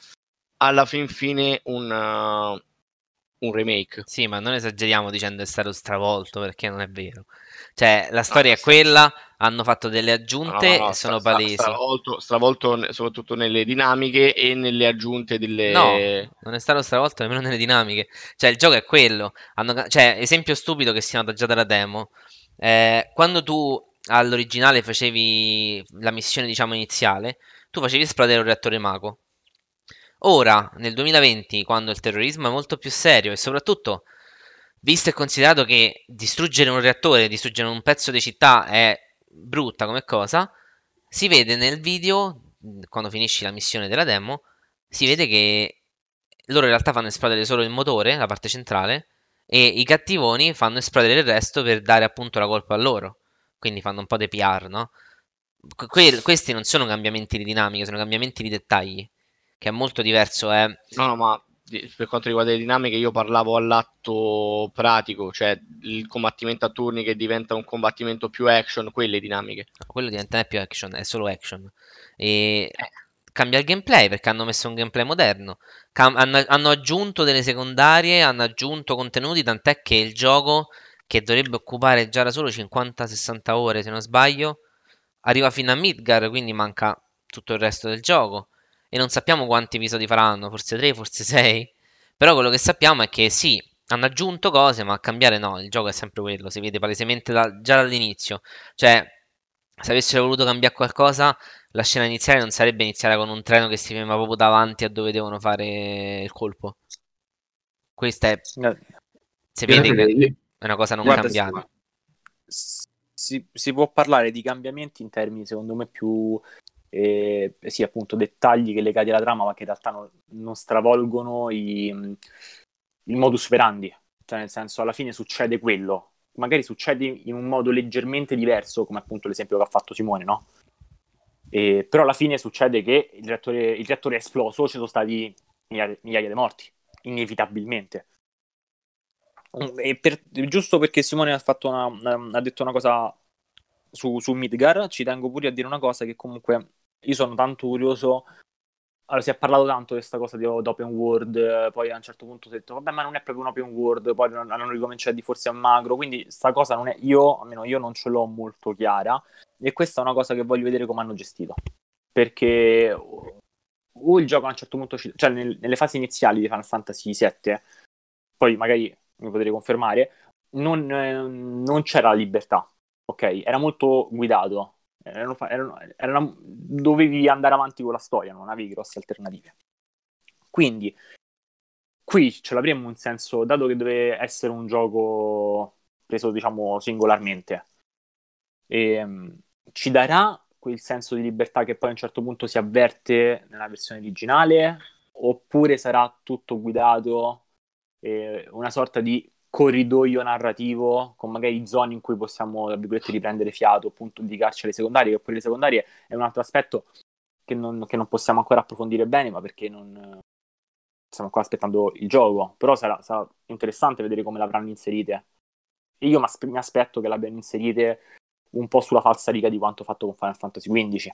alla fin fine un, uh, un remake. Sì, ma non esageriamo dicendo è stato stravolto perché non è vero. Cioè, la storia no, è quella, hanno fatto delle aggiunte, no, no, sono stra- palesi. Stravolto, stravolto soprattutto nelle dinamiche e nelle aggiunte delle... No, non è stato stravolto nemmeno nelle dinamiche. Cioè, il gioco è quello. Hanno... Cioè, esempio stupido che si nota già dalla demo. Eh, quando tu all'originale facevi la missione, diciamo, iniziale, tu facevi esplodere un reattore mago. Ora, nel 2020, quando il terrorismo è molto più serio e soprattutto, visto e considerato che distruggere un reattore, distruggere un pezzo di città è brutta come cosa, si vede nel video, quando finisci la missione della demo, si vede che loro in realtà fanno esplodere solo il motore, la parte centrale, e i cattivoni fanno esplodere il resto per dare appunto la colpa a loro. Quindi fanno un po' di PR, no? Que- questi non sono cambiamenti di dinamica, sono cambiamenti di dettagli, che è molto diverso. È... No, no, ma per quanto riguarda le dinamiche, io parlavo all'atto pratico, cioè il combattimento a turni che diventa un combattimento più action, quelle dinamiche. Quello diventa più action, è solo action. E cambia il gameplay perché hanno messo un gameplay moderno. Cam- hanno, hanno, aggiunto delle secondarie, hanno aggiunto contenuti, tant'è che il gioco, che dovrebbe occupare già da solo 50-60 ore, se non sbaglio, arriva fino a Midgar, quindi manca tutto il resto del gioco e non sappiamo quanti episodi faranno, forse 3, forse 6. Però quello che sappiamo è che sì, hanno aggiunto cose, ma a cambiare no, il gioco è sempre quello, si vede palesemente da, già dall'inizio. Cioè, se avessero voluto cambiare qualcosa, la scena iniziale non sarebbe iniziata con un treno che si ferma proprio davanti a dove devono fare il colpo. Questa è... Si vede che è una cosa non Guarda, cambiata. Si, si, può parlare di cambiamenti in termini, secondo me, più e, sì, appunto, dettagli che legati alla trama, ma che in realtà non, non stravolgono i, il modus operandi. Cioè, nel senso, alla fine succede quello. Magari succede in un modo leggermente diverso, come appunto l'esempio che ha fatto Simone, no? E, però alla fine succede che il reattore, il reattore è esploso, ci sono stati migliaia, migliaia di morti, inevitabilmente. E per, giusto perché Simone ha, una, ha, detto una cosa su, su Midgar, ci tengo pure a dire una cosa che comunque io sono tanto curioso. Allora, si è parlato tanto di questa cosa di, open world, poi a un certo punto è detto, vabbè, ma non è proprio un open world, poi hanno ricominciato di forse a magro, quindi sta cosa non è, io, almeno io non ce l'ho molto chiara, e questa è una cosa che voglio vedere come hanno gestito, perché o il gioco a un certo punto, cioè nel, nelle fasi iniziali di Final Fantasy VII, poi magari mi potrei confermare, non, non c'era libertà, ok? Era molto guidato, erano, erano, erano, dovevi andare avanti con la storia, non avevi grosse alternative. Quindi, qui ce l'avremmo un senso, dato che deve essere un gioco preso, diciamo, singolarmente, e, ehm, ci darà quel senso di libertà che poi a un certo punto si avverte nella versione originale, oppure sarà tutto guidato, eh, una sorta di corridoio narrativo con magari zone in cui possiamo, tra virgolette, riprendere fiato, appunto, dedicarci alle secondarie, oppure le secondarie è un altro aspetto che non, che non possiamo ancora approfondire bene, ma perché non stiamo ancora aspettando il gioco, però sarà, sarà interessante vedere come l'avranno inserite. Io mi aspetto che l'abbiano inserite un po' sulla falsa riga di quanto fatto con Final Fantasy XV.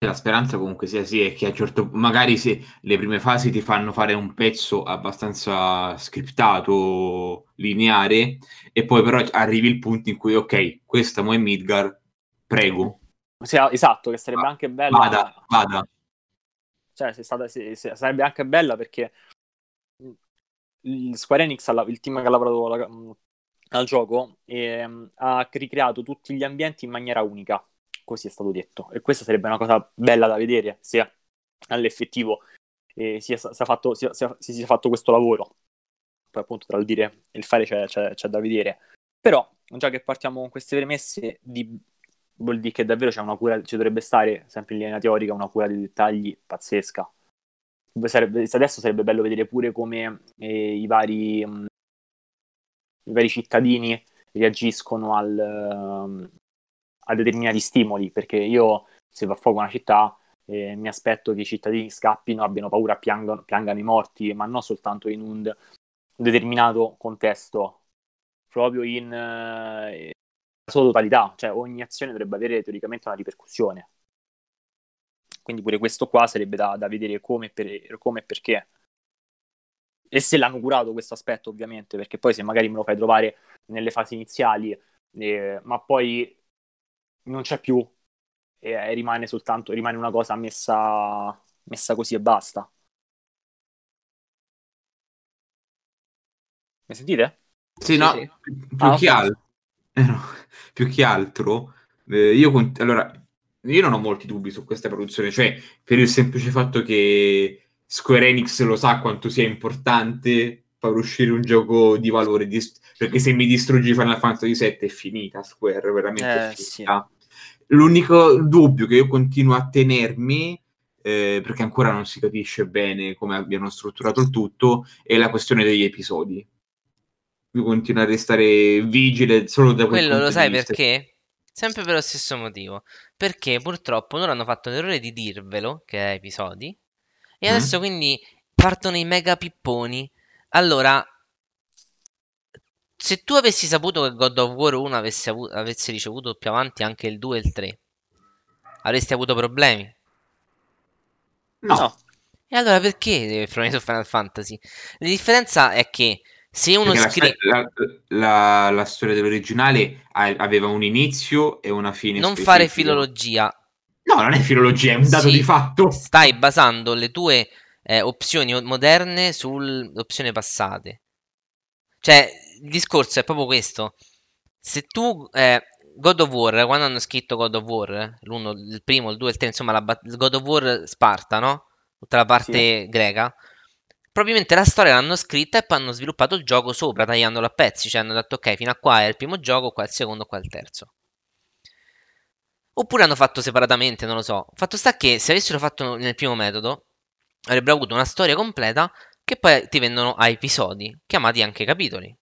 La speranza comunque sia sì, è che a certo magari se le prime fasi ti fanno fare un pezzo abbastanza scriptato, lineare, e poi però arrivi il punto in cui, ok, questa mo è Midgar, prego. Sì, esatto, che sarebbe anche bella. Vada, vada. Cioè, se stata, se, se, sarebbe anche bella perché il Square Enix, il team che ha lavorato la, al gioco, eh, ha ricreato tutti gli ambienti in maniera unica così è stato detto. E questa sarebbe una cosa bella da vedere se all'effettivo eh, sia, sia fatto, sia, sia, si sia fatto questo lavoro. Poi appunto tra il dire e il fare c'è, c'è, c'è, da vedere. Però, già che partiamo con queste premesse, di, vuol dire che davvero c'è una cura, ci dovrebbe stare, sempre in linea teorica, una cura dei dettagli pazzesca. Sarebbe, adesso sarebbe bello vedere pure come eh, i, vari, mh, i vari cittadini reagiscono al, a determinati stimoli, perché io se va a fuoco una città eh, mi aspetto che i cittadini scappino, abbiano paura, piangano, piangano i morti, ma non soltanto in un determinato contesto, proprio in eh, sua totalità, cioè ogni azione dovrebbe avere teoricamente una ripercussione. Quindi pure questo qua sarebbe da, da vedere come, per, come e perché. E se l'hanno curato questo aspetto, ovviamente, perché poi se magari me lo fai trovare nelle fasi iniziali, eh, ma poi non c'è più e rimane soltanto rimane una cosa messa, messa così e basta. Mi sentite? Sì, no, sì, sì. Più, ah, che al... eh, no. più, che altro, eh, io, cont- allora, io non ho molti dubbi su questa produzione, cioè per il semplice fatto che Square Enix lo sa quanto sia importante far uscire un gioco di valore, di... perché se mi distruggi Final Fantasy VII è finita Square, veramente eh, finita. Sì. L'unico dubbio che io continuo a tenermi, eh, perché ancora non si capisce bene come abbiano strutturato il tutto, è la questione degli episodi. Io continuo a restare vigile solo da quel Quello lo sai perché? Sempre per lo stesso motivo. Perché purtroppo loro hanno fatto l'errore di dirvelo che è episodi E Mm. adesso quindi partono i mega pipponi. Allora, se tu avessi saputo che God of War 1 avesse, avu- avesse ricevuto più avanti anche il 2 e il 3, avresti avuto problemi? No, No. E allora perché deve problemi su Final Fantasy? La differenza è che se uno scrive... la- la- la storia dell'originale aveva un inizio e una fine Non specifica. fare filologia, No, non è filologia, è un dato Sì. di fatto. stai basando le tue eh, opzioni moderne sulle opzioni passate. Cioè, il discorso è proprio questo. Se tu, eh, God of War, quando hanno scritto God of War, l'uno, il primo, il due, il tre, insomma, la God of War Sparta, no? Tutta la parte greca. Probabilmente la storia l'hanno scritta e poi hanno sviluppato il gioco sopra, tagliandolo a pezzi. Cioè hanno detto, ok, fino a qua è il primo gioco, qua è il secondo, qua è il terzo. Oppure hanno fatto separatamente, non lo so. Fatto sta che se avessero fatto nel primo metodo, avrebbero avuto una storia completa che poi ti vendono a episodi, chiamati anche capitoli.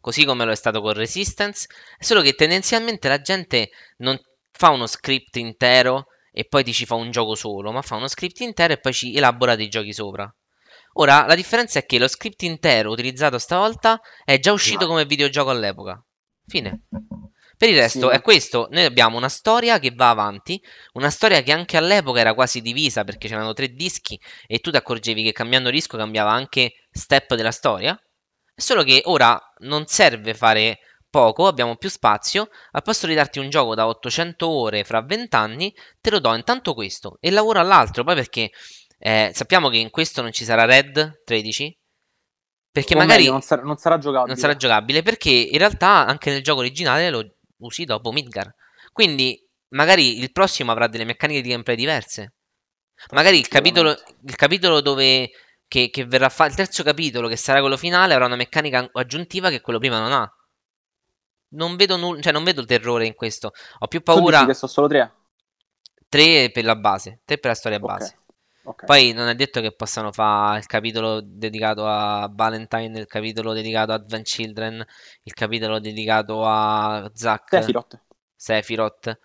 Così come lo è stato con Resistance, solo che tendenzialmente la gente non fa uno script intero e poi ti ci fa un gioco solo, ma fa uno script intero e poi ci elabora dei giochi sopra. Ora, la differenza è che lo script intero utilizzato stavolta è già uscito come videogioco all'epoca. Fine. Per il resto Sì. è questo, noi abbiamo una storia che va avanti, una storia che anche all'epoca era quasi divisa perché c'erano tre dischi e tu ti accorgevi che cambiando disco cambiava anche step della storia. Solo che ora non serve fare poco, abbiamo più spazio, al posto di darti un gioco da 800 ore fra 20 anni, te lo do intanto questo e lavoro all'altro, poi perché eh, sappiamo che in questo non ci sarà Red 13, perché O magari meglio, non, sarà, non sarà giocabile. non sarà giocabile perché in realtà anche nel gioco originale lo usi dopo Midgar. Quindi magari il prossimo avrà delle meccaniche di gameplay diverse. Magari il capitolo, il capitolo dove che, che verrà fatto, il terzo capitolo che sarà quello finale avrà una meccanica aggiuntiva che quello prima non ha. Non vedo nulla, cioè non vedo il terrore in questo. Ho più Tu dici paura che sono solo tre? 3 per la base, 3 per la storia Ok. base. Ok. Poi non è detto che possano fare il capitolo dedicato a Valentine, il capitolo dedicato a Advent Children, il capitolo dedicato a Zack, Sephiroth. Sephiroth,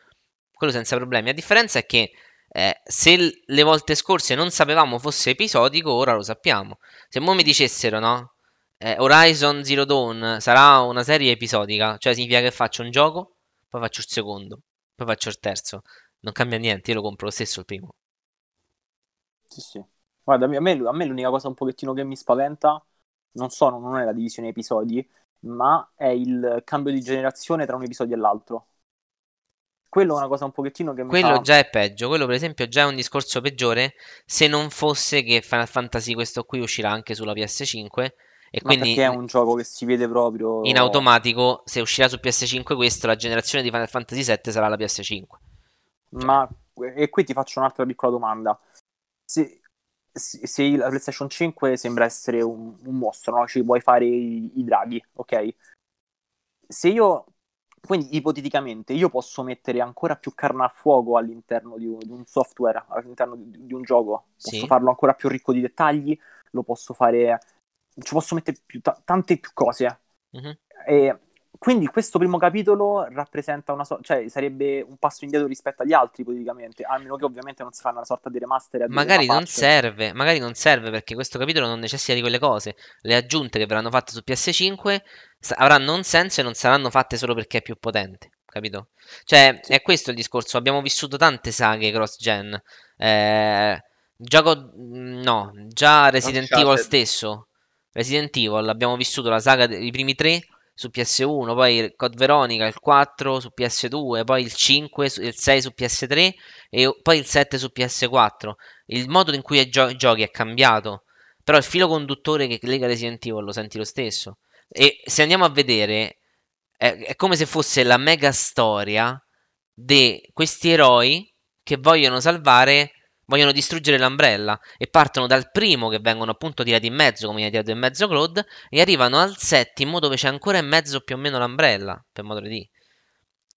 quello senza problemi. La differenza è che eh, se le volte scorse non sapevamo fosse episodico, ora lo sappiamo. Se mo mi dicessero, no? eh, Horizon Zero Dawn sarà una serie episodica, cioè significa che faccio un gioco, poi faccio il secondo, poi faccio il terzo. Non cambia niente, io lo compro lo stesso il primo. Sì, sì. Guarda, a me, a me l'unica cosa un pochettino che mi spaventa non sono, non è la divisione episodi, ma è il cambio di generazione tra un episodio e l'altro. Quello è una cosa un pochettino che mi Quello fa... già è peggio, quello per esempio già è un discorso peggiore se non fosse che Final Fantasy questo qui uscirà anche sulla PS5 e Ma quindi perché è un gioco che si vede proprio... in automatico se uscirà su PS5 questo la generazione di Final Fantasy 7 sarà la PS5. Ma... E qui ti faccio un'altra piccola domanda. Se, se, se la PlayStation 5 sembra essere un, un mostro, no? Ci puoi fare i, i draghi, ok? Se io... Quindi ipoteticamente io posso mettere ancora più carne al fuoco all'interno di un, di un software, all'interno di, di un gioco. Posso Sì. farlo ancora più ricco di dettagli, lo posso fare... Ci posso mettere più, ta- tante più cose. Mhm. E quindi questo primo capitolo rappresenta una sorta, cioè sarebbe un passo indietro rispetto agli altri, ipoteticamente, a meno che ovviamente non si fanno una sorta di remaster. Magari non patch. serve, magari non serve perché questo capitolo non necessita di quelle cose. Le aggiunte che verranno fatte su PS5 sa- avranno un senso e non saranno fatte solo perché è più potente, capito? Cioè, Sì. è questo il discorso. Abbiamo vissuto tante saghe cross-gen. Eh, gioco, no, già Resident Evil stesso. Resident Evil, abbiamo vissuto la saga dei primi tre su PS1, poi Code Veronica, il 4 su PS2, poi il 5, su- il 6 su PS3 e poi il 7 su PS4. Il modo in cui gio- giochi è cambiato, però il filo conduttore che lega Resident Evil lo senti lo stesso. E se andiamo a vedere, è, è come se fosse la mega storia di questi eroi che vogliono salvare, vogliono distruggere l'Umbrella e partono dal primo che vengono appunto tirati in mezzo, come ha tirato in mezzo Claude, e arrivano al settimo dove c'è ancora in mezzo più o meno l'Umbrella, per modo di dire.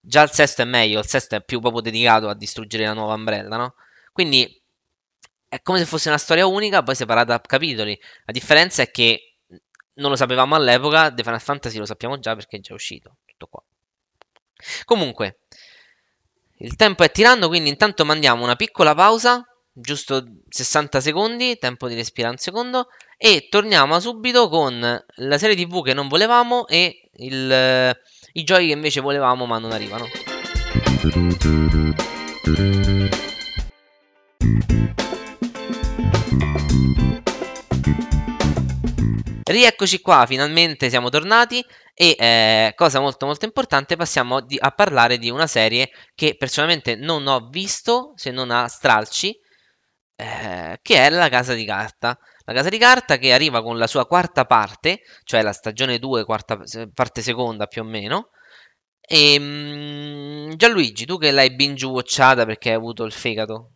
Già il sesto è meglio, il sesto è più proprio dedicato a distruggere la nuova Umbrella, no? Quindi è come se fosse una storia unica, poi separata a capitoli. La differenza è che non lo sapevamo all'epoca, The Final Fantasy lo sappiamo già perché è già uscito. Tutto qua. Comunque, il tempo è tirando, quindi intanto mandiamo una piccola pausa giusto 60 secondi, tempo di respirare un secondo, e torniamo subito con la serie TV che non volevamo e il, i giochi che invece volevamo ma non arrivano. Rieccoci qua, finalmente siamo tornati e eh, cosa molto molto importante, passiamo di, a parlare di una serie che personalmente non ho visto se non a stralci, eh, che è La Casa di Carta. La Casa di Carta che arriva con la sua quarta parte, cioè la stagione 2, quarta, parte seconda più o meno. E mm, Gianluigi, tu che l'hai binge watchata perché hai avuto il fegato?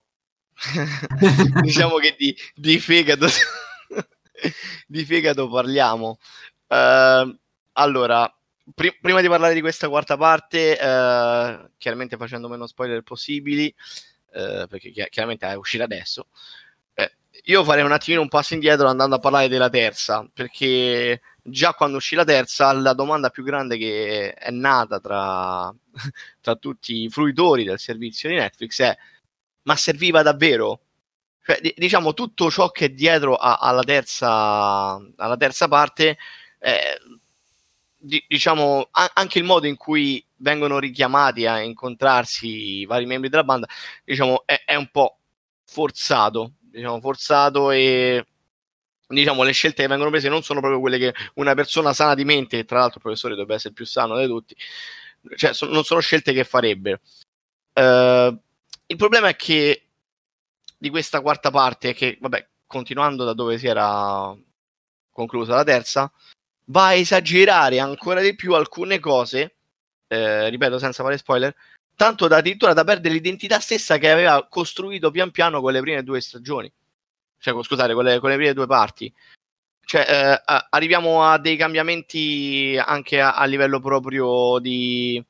diciamo che di, di fegato di fegato parliamo. Uh, allora, pr- prima di parlare di questa quarta parte, uh, chiaramente facendo meno spoiler possibili, uh, perché chi- chiaramente è uscita adesso, eh, io farei un attimino un passo indietro andando a parlare della terza, perché già quando uscì la terza, la domanda più grande che è nata tra, tra tutti i fruitori del servizio di Netflix è ma serviva davvero? Cioè, d- diciamo, tutto ciò che è dietro a- alla, terza, alla terza parte, eh, di- diciamo, a- anche il modo in cui vengono richiamati a incontrarsi i vari membri della banda, diciamo, è, è un po' forzato, diciamo, forzato e diciamo le scelte che vengono prese non sono proprio quelle che una persona sana di mente, che tra l'altro il professore dovrebbe essere più sano di tutti, cioè so- non sono scelte che farebbe. Uh, il problema è che di questa quarta parte, che vabbè, continuando da dove si era conclusa la terza, va a esagerare ancora di più alcune cose, eh, ripeto senza fare spoiler, tanto da addirittura da perdere l'identità stessa che aveva costruito pian piano con le prime due stagioni, cioè scusate, con le, con le prime due parti. Cioè, eh, arriviamo a dei cambiamenti anche a, a, livello proprio di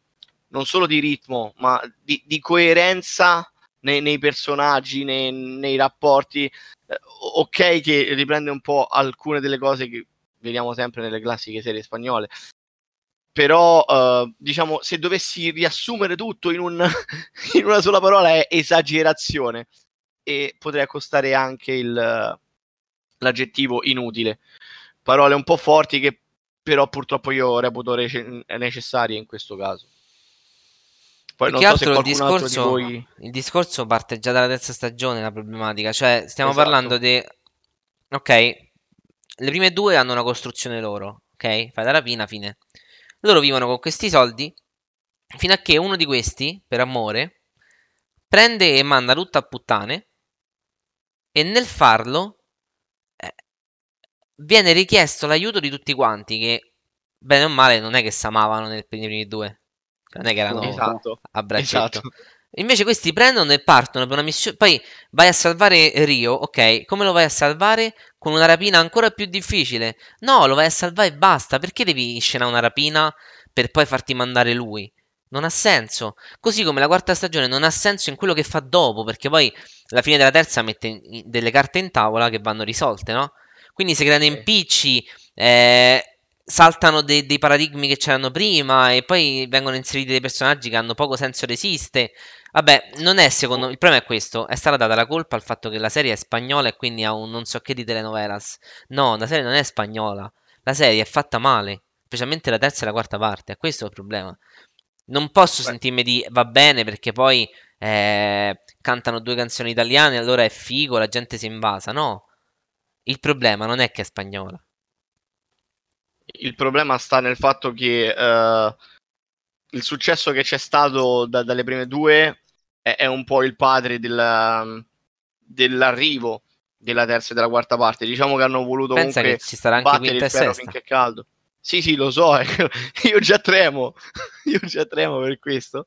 non solo di ritmo, ma di, di coerenza nei, nei personaggi, nei, nei rapporti. Eh, ok, che riprende un po' alcune delle cose che vediamo sempre nelle classiche serie spagnole. Però, uh, diciamo, se dovessi riassumere tutto in, un, in, una sola parola è esagerazione. E potrei accostare anche il, l'aggettivo inutile. Parole un po' forti che però purtroppo io reputo rece- necessarie in questo caso. Poi non so se il discorso, voi... il discorso parte già dalla terza stagione, la problematica. Cioè, stiamo esatto. parlando di... Ok, le prime due hanno una costruzione loro, ok? Fai la rapina, fine. Loro vivono con questi soldi fino a che uno di questi, per amore, prende e manda tutto a puttane e nel farlo eh, viene richiesto l'aiuto di tutti quanti che, bene o male, non è che si amavano nei primi due. Non è che erano esatto. a braccetto. Esatto. Invece questi prendono e partono per una missione. Poi vai a salvare Rio, ok? Come lo vai a salvare? Con una rapina ancora più difficile? No, lo vai a salvare e basta. Perché devi scenare una rapina per poi farti mandare lui? Non ha senso. Così come la quarta stagione non ha senso in quello che fa dopo, perché poi alla fine della terza mette delle carte in tavola che vanno risolte, no? Quindi si creano impicci, eh, saltano dei, dei, paradigmi che c'erano prima e poi vengono inseriti dei personaggi che hanno poco senso resiste. Vabbè, non è secondo me. Il problema è questo: è stata data la colpa al fatto che la serie è spagnola e quindi ha un non so che di telenovelas. No, la serie non è spagnola. La serie è fatta male, specialmente la terza e la quarta parte. Questo è il problema. Non posso Beh. sentirmi di va bene perché poi eh, cantano due canzoni italiane, allora è figo, la gente si invasa. No, il problema non è che è spagnola il problema sta nel fatto che uh, il successo che c'è stato da, dalle prime due è, è, un po' il padre del, dell'arrivo della terza e della quarta parte. Diciamo che hanno voluto Pensa comunque ci starà anche battere il ferro finché è caldo. Sì, sì, lo so, io già tremo, io già tremo per questo.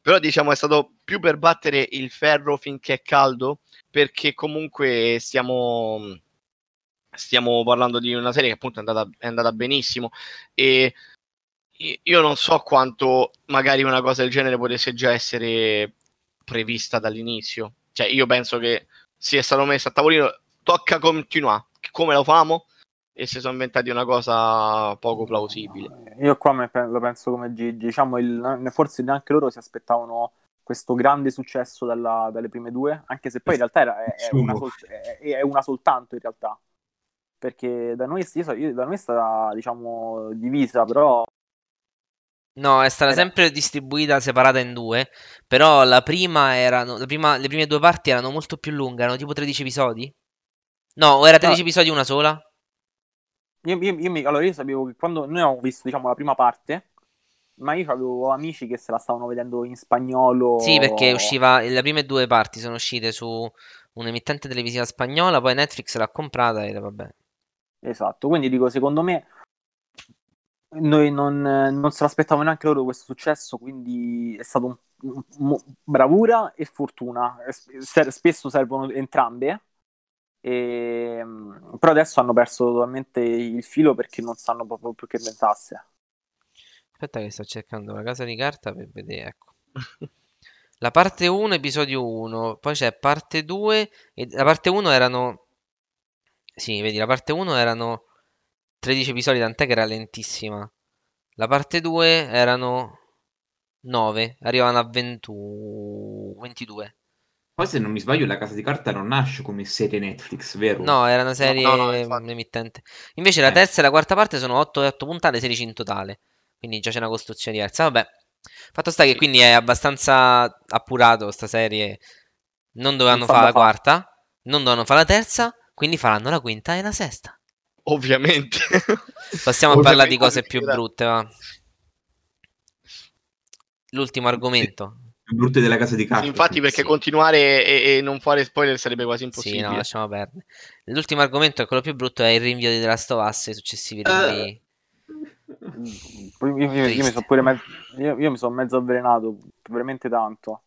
Però diciamo è stato più per battere il ferro finché è caldo, perché comunque stiamo stiamo parlando di una serie che appunto è andata, è andata benissimo e io non so quanto magari una cosa del genere potesse già essere prevista dall'inizio. Cioè, io penso che sia stato messo a tavolino, tocca continuare. Come lo famo? E si sono inventati una cosa poco plausibile. Io qua lo penso come Gigi, diciamo, il, forse neanche loro si aspettavano questo grande successo dalla, dalle prime due, anche se poi in realtà era, è, è, una sol- è, è, una soltanto in realtà, perché da noi, io, da noi è stata diciamo divisa, però... No, è stata sempre distribuita separata in due, però la prima erano, la prima, le prime due parti erano molto più lunghe, erano tipo 13 episodi? No, o era 13 no. episodi una sola? Io, io, io mi, allora io sapevo che quando noi abbiamo visto diciamo la prima parte, ma io avevo amici che se la stavano vedendo in spagnolo. Sì, perché usciva. Le prime due parti sono uscite su un'emittente televisiva spagnola, poi Netflix l'ha comprata e vabbè. Esatto, quindi dico, secondo me noi non, non se l'aspettavano neanche loro questo successo, quindi è stato un, un, bravura e fortuna. Spesso servono entrambe. E, però adesso hanno perso totalmente il filo perché non sanno proprio più che inventasse. Aspetta che sto cercando la casa di carta per vedere, ecco. La parte 1, episodio 1, poi c'è parte 2 e la parte 1 erano Sì, vedi, la parte 1 erano 13 episodi, tant'è che era lentissima. La parte 2 erano 9, arrivavano a 20... 22. Poi se non mi sbaglio la Casa di Carta non nasce come serie Netflix, vero? No, era una serie no, no, no, emittente. Invece la eh. terza e la quarta parte sono 8, 8 puntate, 16 in totale. Quindi già c'è una costruzione diversa. Vabbè, fatto sta che quindi è abbastanza appurato sta serie. Non dovevano fare la fa. quarta, non dovevano fare la terza, quindi faranno la quinta e la sesta. Ovviamente. Passiamo a parlare di cose più brutte, va. L'ultimo argomento. Più brutte della casa di carta. infatti, perché sì. continuare e, e, non fare spoiler sarebbe quasi impossibile. Sì, no, lasciamo perdere. L'ultimo argomento è quello più brutto, è il rinvio di The Last of Us e successivi rinvii. Uh io, io, io, mi sono pure me- io, io mi sono mezzo avvelenato veramente tanto.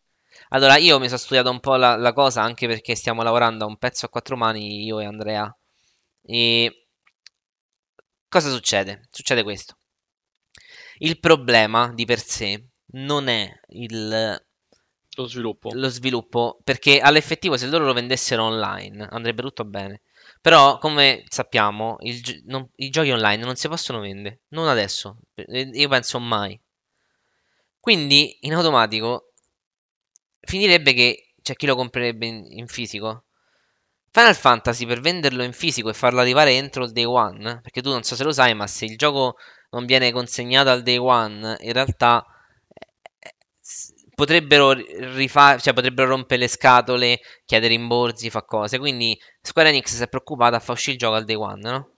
Allora, io mi sono studiato un po' la, la, cosa anche perché stiamo lavorando a un pezzo a quattro mani, io e Andrea. E cosa succede? Succede questo. Il problema di per sé non è il, lo sviluppo. Lo sviluppo, perché all'effettivo se loro lo vendessero online andrebbe tutto bene. Però, come sappiamo, il, non, i giochi online non si possono vendere. Non adesso. Io penso mai. Quindi, in automatico, finirebbe che c'è chi lo comprerebbe in, in fisico. Final Fantasy per venderlo in fisico e farlo arrivare entro il day one, perché tu non so se lo sai, ma se il gioco non viene consegnato al day one, in realtà potrebbero rifare, cioè potrebbero rompere le scatole, chiedere rimborsi, fa cose. Quindi Square Enix si è preoccupata a far uscire il gioco al day one, no?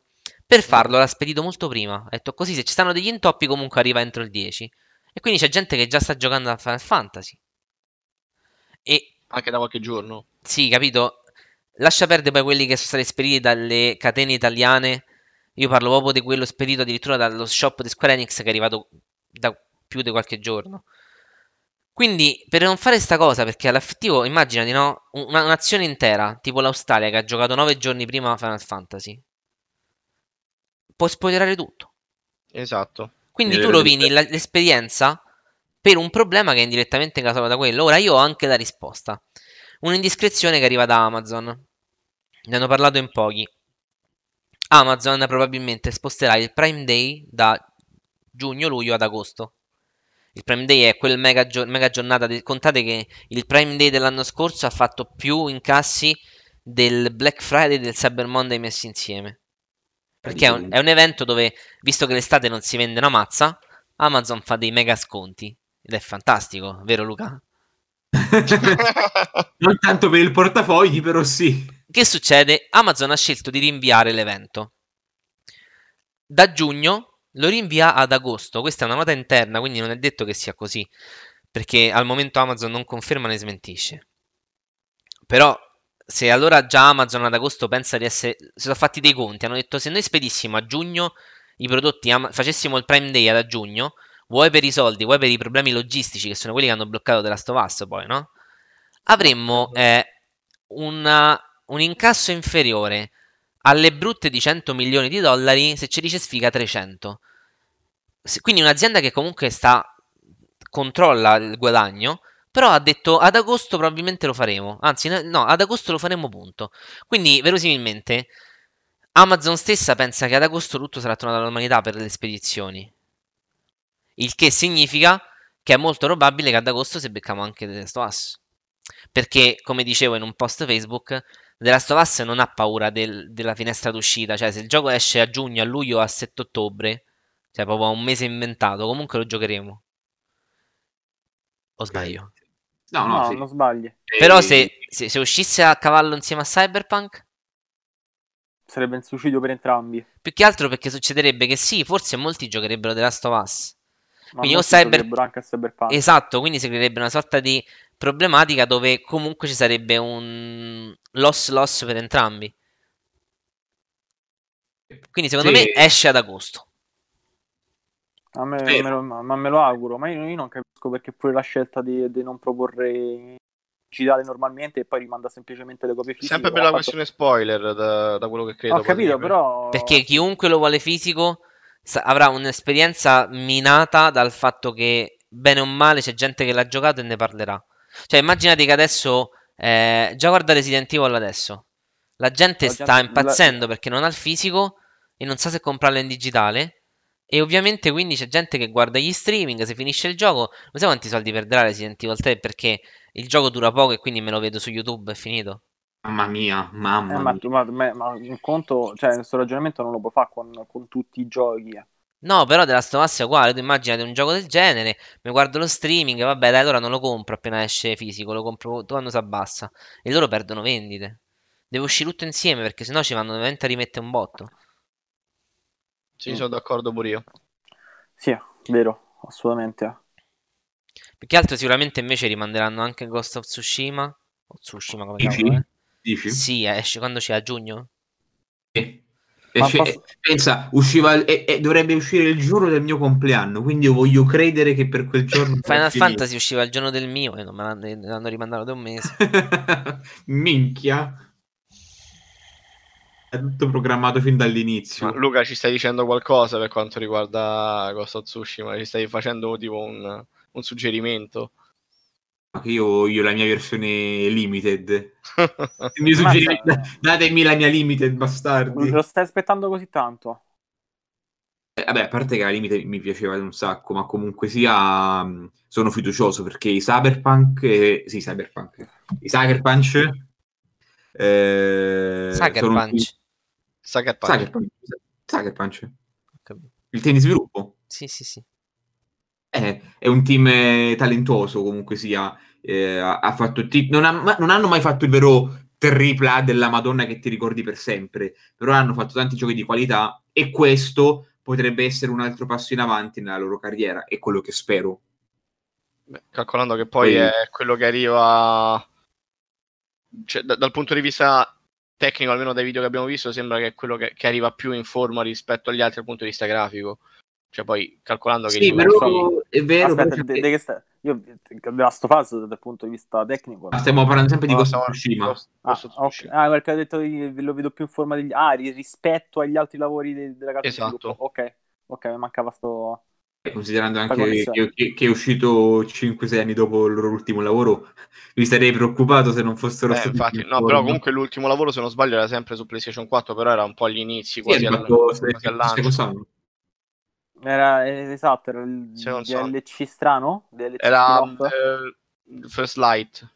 Per farlo l'ha spedito molto prima. Ha detto così se ci stanno degli intoppi comunque arriva entro il 10. E quindi c'è gente che già sta giocando a Final Fantasy. E anche da qualche giorno. Sì, capito? Lascia perdere poi quelli che sono stati spediti dalle catene italiane. Io parlo proprio di quello spedito addirittura dallo shop di Square Enix che è arrivato da più di qualche giorno. Quindi, per non fare questa cosa, perché all'effettivo, immaginati, no? Una, un'azione intera, tipo l'Australia, che ha giocato 9 giorni prima Final Fantasy, può spoilerare tutto. Esatto. Quindi e tu rovini la, l'esperienza per un problema che è indirettamente causato da quello. Ora io ho anche la risposta. Un'indiscrezione che arriva da Amazon. Ne hanno parlato in pochi. Amazon probabilmente sposterà il Prime Day da giugno-luglio ad agosto. Il Prime Day è quel mega, gio- mega giornata. De- contate che il Prime Day dell'anno scorso ha fatto più incassi del Black Friday e del Cyber Monday messi insieme. Perché è un, è un evento dove, visto che l'estate non si vende una mazza, Amazon fa dei mega sconti. Ed è fantastico, vero Luca? non tanto per il portafogli, però sì. Che succede? Amazon ha scelto di rinviare l'evento. Da giugno lo rinvia ad agosto. Questa è una nota interna, quindi non è detto che sia così, perché al momento Amazon non conferma né smentisce. Però se allora già Amazon ad agosto pensa di essere... si sono fatti dei conti, hanno detto se noi spedissimo a giugno i prodotti, facessimo il Prime Day ad giugno, vuoi per i soldi, vuoi per i problemi logistici che sono quelli che hanno bloccato della Stovaz poi, no? Avremmo eh, una, un incasso inferiore alle brutte di 100 milioni di dollari se ci dice sfiga 300. Quindi un'azienda che comunque sta controlla il guadagno, però ha detto ad agosto probabilmente lo faremo. Anzi, no, ad agosto lo faremo punto. Quindi verosimilmente Amazon stessa pensa che ad agosto tutto sarà tornato alla normalità per le spedizioni. Il che significa che è molto probabile che ad agosto si becchiamo anche Last of Us. Perché, come dicevo in un post Facebook, The Last of Us non ha paura del- della finestra d'uscita, cioè se il gioco esce a giugno, a luglio o a 7 ottobre, cioè proprio a un mese inventato, comunque lo giocheremo. O sbaglio? No, no, No, sì. non sbagli. Però Eh, se, se- se uscisse a cavallo insieme a Cyberpunk, Sarebbe un suicidio per entrambi. più che altro perché succederebbe che sì, forse molti giocherebbero The Last of Us. Ma Quindi o Cyber- anche a Cyberpunk. Esatto, quindi si creerebbe una sorta di problematica dove comunque ci sarebbe un loss-loss per entrambi. Quindi secondo Sì. me esce ad agosto. A me, me lo, ma me lo auguro, ma io, io non capisco perché pure la scelta di, di non proporre digitale normalmente e poi rimanda semplicemente le copie fisiche. Sempre per la fatto- questione spoiler, da, da quello che credo. Ho capito, però... Perché chiunque lo vuole fisico sa- avrà un'esperienza minata dal fatto che bene o male c'è gente che l'ha giocato e ne parlerà. Cioè, immaginate che adesso eh, già guarda Resident Evil adesso. La gente La sta gente- impazzendo perché non ha il fisico e non sa se comprarlo in digitale. E ovviamente quindi c'è gente che guarda gli streaming, se finisce il gioco, non sai quanti soldi perderà Resident Evil 3 perché il gioco dura poco e quindi me lo vedo su YouTube, è finito. Mamma mia, mamma Eh, ma, mia. ma, ma- ma un conto, cioè, questo ragionamento non lo puoi fare con, con tutti i giochi. eh. No, però della Last è uguale, tu immaginate un gioco del genere, mi guardo lo streaming, vabbè dai, allora non lo compro appena esce fisico, lo compro quando si abbassa. E loro perdono vendite. Deve uscire tutto insieme perché sennò ci vanno veramente a rimettere un botto. Sì, sono d'accordo pure io. Sì, vero, assolutamente. Più che altro sicuramente invece rimanderanno anche Ghost of Tsushima. O Tsushima come Dici? cavolo, eh? Dici? Sì, esce quando c'è a giugno? Eh. Esce- posso- eh, Pensa, usciva e, e dovrebbe uscire il giorno del mio compleanno, quindi io voglio credere che per quel giorno Final Fantasy usciva il giorno del mio e non me l'hanno, me l'hanno rimandato da un mese. Minchia. È tutto programmato fin dall'inizio. Ma Luca, ci stai dicendo qualcosa per quanto riguarda Ghost of Tsushima? Ci stai facendo tipo un, un suggerimento? Che Io, io la mia versione limited. Il mio Ammazza. suggerimento, datemi la mia limited, bastardi. Lo stai aspettando così tanto? Eh, Vabbè, a parte che la limite mi piaceva un sacco, ma comunque sia mh, sono fiducioso perché i Cyberpunk, eh, sì, Cyberpunk, i Cyberpunch eh, Sucker sono- Punch. Sucker Punch. Cyberpunk, Cyberpunch, Ho capito. il team di sviluppo. Sì, sì, sì. Eh, è un team eh, talentuoso comunque sia, eh, ha, fatto ti- non, ha- non hanno mai fatto il vero tripla della Madonna che ti ricordi per sempre, però hanno fatto tanti giochi di qualità e questo potrebbe essere un altro passo in avanti nella loro carriera, è quello che spero. Beh, calcolando che poi Poi- è quello che arriva, cioè, da- dal punto di vista tecnico, almeno dai video che abbiamo visto, sembra che è quello che, che arriva più in forma rispetto agli altri dal punto di vista grafico. Cioè, poi calcolando che Sì, però livello- è vero, Aspetta, però de- de che sta- io The Last of Us dal punto di vista tecnico. ma stiamo parlando sempre di No, Ghost Tsushima. Ah. Tsushima. Ah, perché ha detto di- lo vedo più in forma degli ah, ri- rispetto agli altri lavori de- della casa Esatto. Ok, ok, mi mancava sto. Considerando anche che, che- che è uscito 5-6 anni dopo il loro ultimo lavoro, mi sarei preoccupato se non fossero Eh, stati infatti, no, però comunque l'ultimo lavoro, se non sbaglio, era sempre su PlayStation 4, però era un po' agli inizi, Sì, quasi, fatto- quasi al stai- lancio. stai cosando. Era eh, esatto, era il non so. DLC strano. DLC Era eh, First Light.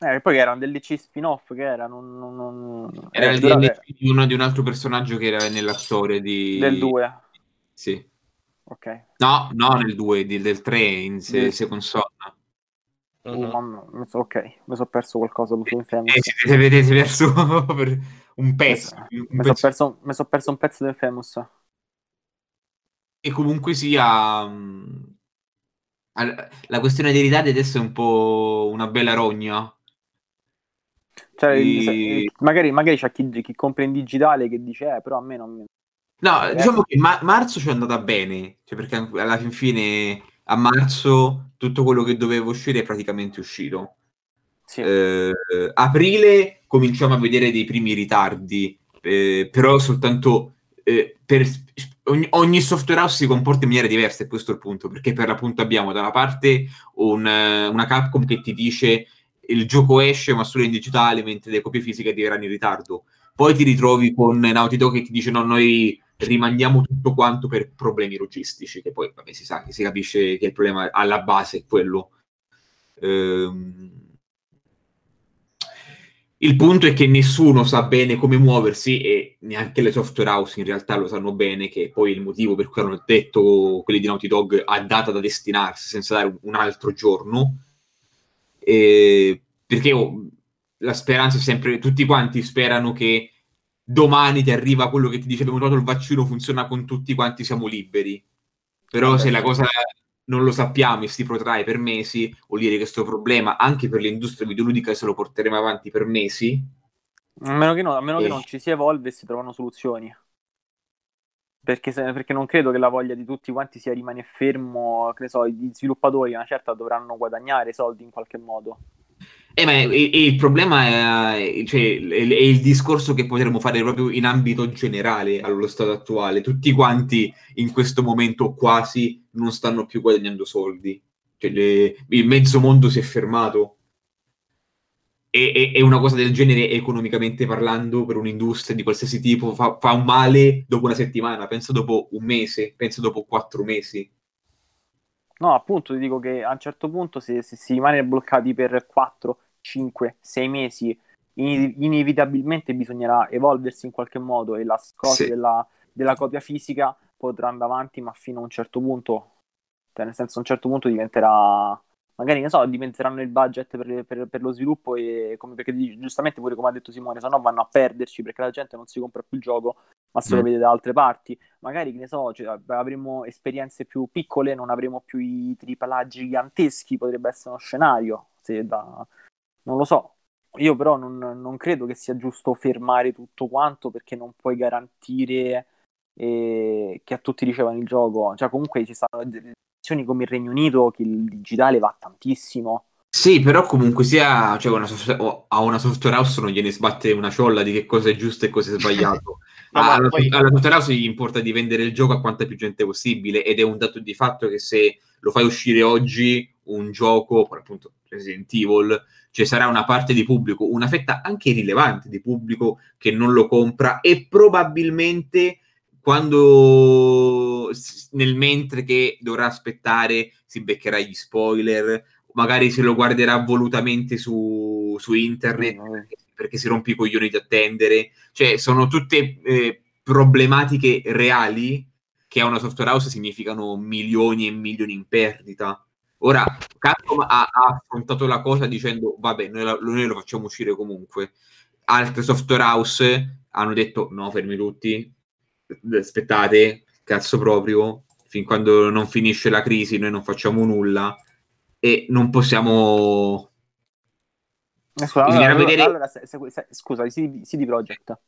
Eh, poi era un DLC spin-off che era non, non- non- Era eh, il DLC di, uno- di un altro personaggio che era nella storia di... del 2. Sì. Ok. No, no, nel 2, del 3 in se, Del- Second Son. Uh, Mhm. mamma, ok, mi sono perso qualcosa su Infamous. E siete vedete verso per un pezzo. Mi sono perso, perso un pezzo di Infamous. E comunque sia... mh, al- La questione dei ritardi adesso è un po' una bella rogna. Cioè, se- magari, magari c'è chi, chi compra in digitale che dice, eh, però a me non mi... No, Eh. diciamo che ma- marzo ci è andata bene, cioè perché alla fin fine a marzo tutto quello che doveva uscire è praticamente uscito. Sì. Eh, aprile cominciamo a vedere dei primi ritardi, eh, però soltanto eh, per ogni, ogni software house si comporta in maniera diversa, è questo il punto, perché per l'appunto abbiamo da una parte un, eh, una Capcom che ti dice il gioco esce ma solo in digitale mentre le copie fisiche arriveranno in ritardo. poi ti ritrovi con Naughty Dog che ti dice no, noi rimandiamo tutto quanto per problemi logistici, che poi vabbè, si sa, si capisce che il problema alla base è quello. Ehm... Il punto è che nessuno sa bene come muoversi e neanche le software house in realtà lo sanno bene, che poi il motivo per cui hanno detto quelli di Naughty Dog a data da destinarsi senza dare un altro giorno. E... Perché oh, la speranza è sempre, tutti quanti sperano che domani ti arriva quello che ti dice abbiamo trovato il vaccino, funziona con tutti quanti, siamo liberi. Però se la cosa non lo sappiamo e si protrae per mesi, vuol dire che questo problema anche per l'industria videoludica se lo porteremo avanti per mesi. A meno che, no, a meno e... che non ci si evolve e si trovano soluzioni. Perché, se, perché, non credo che la voglia di tutti quanti sia rimanere fermo, che ne so, gli sviluppatori una certa dovranno guadagnare soldi in qualche modo. Eh, ma è, è, il problema è, cioè, è, il discorso che potremmo fare proprio in ambito generale allo stato attuale. Tutti quanti in questo momento quasi non stanno più guadagnando soldi. Cioè, le, il mezzo mondo si è fermato. E, e, una cosa del genere, economicamente parlando, per un'industria di qualsiasi tipo, fa, fa male dopo una settimana, penso dopo un mese, penso dopo quattro mesi. No, appunto, ti dico che a un certo punto se, se si rimane bloccati per 4, 5, 6 mesi, in, inevitabilmente bisognerà evolversi in qualche modo e la cosa sì. della, della, copia fisica potrà andare avanti, ma fino a un certo punto, cioè nel senso a un certo punto diventerà magari ne so, diventeranno il budget per, per, per lo sviluppo e come perché giustamente pure come ha detto Simone, se no vanno a perderci perché la gente non si compra più il gioco ma se lo mm. vede da altre parti. Magari, che ne so, cioè, avremo esperienze più piccole, non avremo più i AAA giganteschi, potrebbe essere uno scenario, se da... non lo so. Io però non, non credo che sia giusto fermare tutto quanto perché non puoi garantire eh, che a tutti ricevano il gioco. Cioè, comunque ci stanno nazioni come il Regno Unito che il digitale va tantissimo. Sì, però comunque sia cioè una software, a una software house non gliene sbatte una ciolla di che cosa è giusto e cosa è sbagliato. ah, alla, poi... alla software house gli importa di vendere il gioco a quanta più gente possibile ed è un dato di fatto che se lo fai uscire oggi un gioco, appunto Resident Evil, ci sarà una parte di pubblico, una fetta anche rilevante di pubblico che non lo compra e probabilmente quando nel mentre che dovrà aspettare si beccherà gli spoiler, magari se lo guarderà volutamente su, su internet perché, perché, si rompe i coglioni di attendere. Cioè, sono tutte eh, problematiche reali che a una software house significano milioni e milioni in perdita. Ora, Capcom ha, ha affrontato la cosa dicendo, vabbè, noi, la, noi lo facciamo uscire comunque. Altre software house hanno detto, no, fermi tutti, aspettate, cazzo proprio, fin quando non finisce la crisi noi non facciamo nulla. E non possiamo... Eh, scusa, allora, vedere... allora se, se, se, scusa, CD, CD Projekt,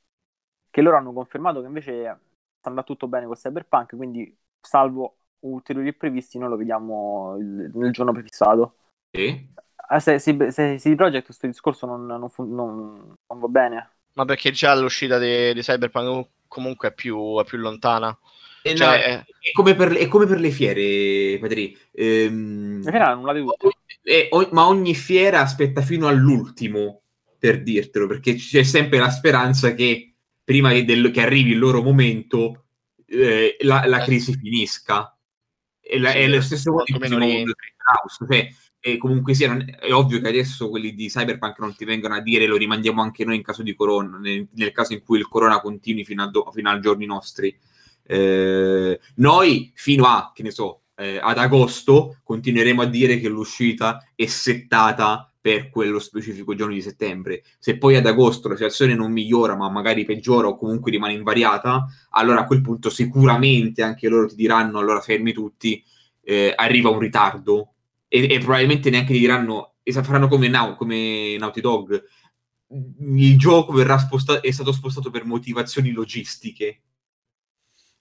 che loro hanno confermato che invece sta andando tutto bene con Cyberpunk, quindi salvo ulteriori imprevisti noi lo vediamo il, nel giorno prefissato. Sì. Eh, se, se, se CD Projekt questo discorso non, non, non, non, va bene. Ma perché già l'uscita di, di Cyberpunk comunque è più, è più lontana. Eh, cioè, no, è... È, come per, è, come per, le fiere, Patri. Ehm, le fiere hanno annullate tutte. Eh, ma ogni fiera aspetta fino all'ultimo per dirtelo, perché c'è sempre la speranza che prima che, del, che arrivi il loro momento eh, la, la, crisi finisca. E la, sì, è lo stesso modo in cioè, e comunque sia, non, è ovvio che adesso quelli di Cyberpunk non ti vengono a dire lo rimandiamo anche noi in caso di corona, nel, nel caso in cui il corona continui fino, a do, fino ai giorni nostri. Eh, noi fino a, che ne so, eh, ad agosto continueremo a dire che l'uscita è settata per quello specifico giorno di settembre. Se poi ad agosto la situazione non migliora, ma magari peggiora o comunque rimane invariata, allora a quel punto sicuramente anche loro ti diranno allora fermi tutti, eh, arriva un ritardo e, e probabilmente neanche ti diranno, e faranno come, Now, come Naughty Dog, il gioco verrà spostato, è stato spostato per motivazioni logistiche.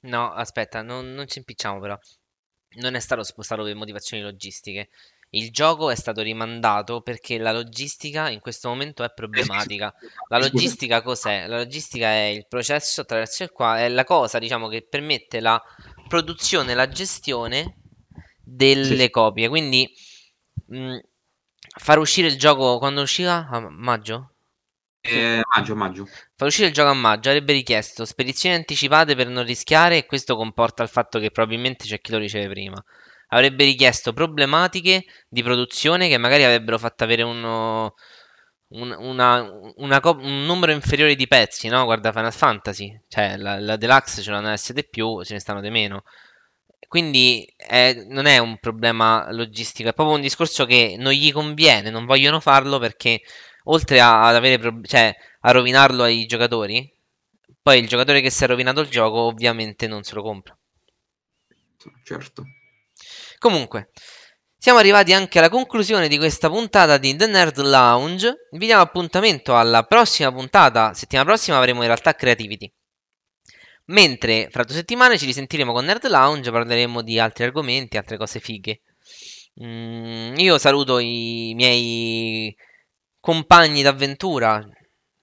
No, aspetta, non, non ci impicciamo però. Non è stato spostato per motivazioni logistiche. Il gioco è stato rimandato perché la logistica in questo momento è problematica. La logistica cos'è? La logistica è il processo attraverso il quale è la cosa, diciamo, che permette la produzione e la gestione delle sì. copie. Quindi mh, far uscire il gioco quando uscirà? A maggio? Eh, maggio, maggio. Fa uscire il gioco a maggio, avrebbe richiesto spedizioni anticipate per non rischiare e questo comporta il fatto che probabilmente c'è chi lo riceve prima. Avrebbe richiesto problematiche di produzione che magari avrebbero fatto avere uno, un, una, una un numero inferiore di pezzi, no? Guarda Final Fantasy, cioè la, la Deluxe ce l'hanno S di più, ce ne stanno di meno. Quindi eh, non è un problema logistico, è proprio un discorso che non gli conviene, non vogliono farlo perché oltre a, ad avere prob- cioè, a rovinarlo ai giocatori, poi il giocatore che si è rovinato il gioco ovviamente non se lo compra. Certo. Comunque, siamo arrivati anche alla conclusione di questa puntata di The Nerd Lounge. Vi diamo appuntamento alla prossima puntata. Settimana prossima avremo in realtà Creativity. Mentre fra due settimane ci risentiremo con Nerd Lounge, parleremo di altri argomenti, altre cose fighe. Mm, io saluto i miei compagni d'avventura,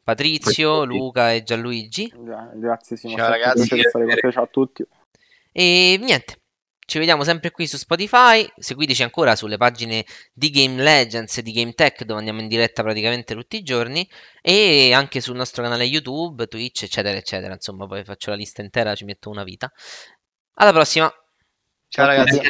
Patrizio, Luca e Gianluigi. Grazie Simo, ciao ragazzi, ciao a tutti. E niente, ci vediamo sempre qui su Spotify, seguiteci ancora sulle pagine di Game Legends e di Game Tech dove andiamo in diretta praticamente tutti i giorni e anche sul nostro canale YouTube, Twitch, eccetera, eccetera. Insomma, poi faccio la lista intera, ci metto una vita. Alla prossima. Ciao ragazzi.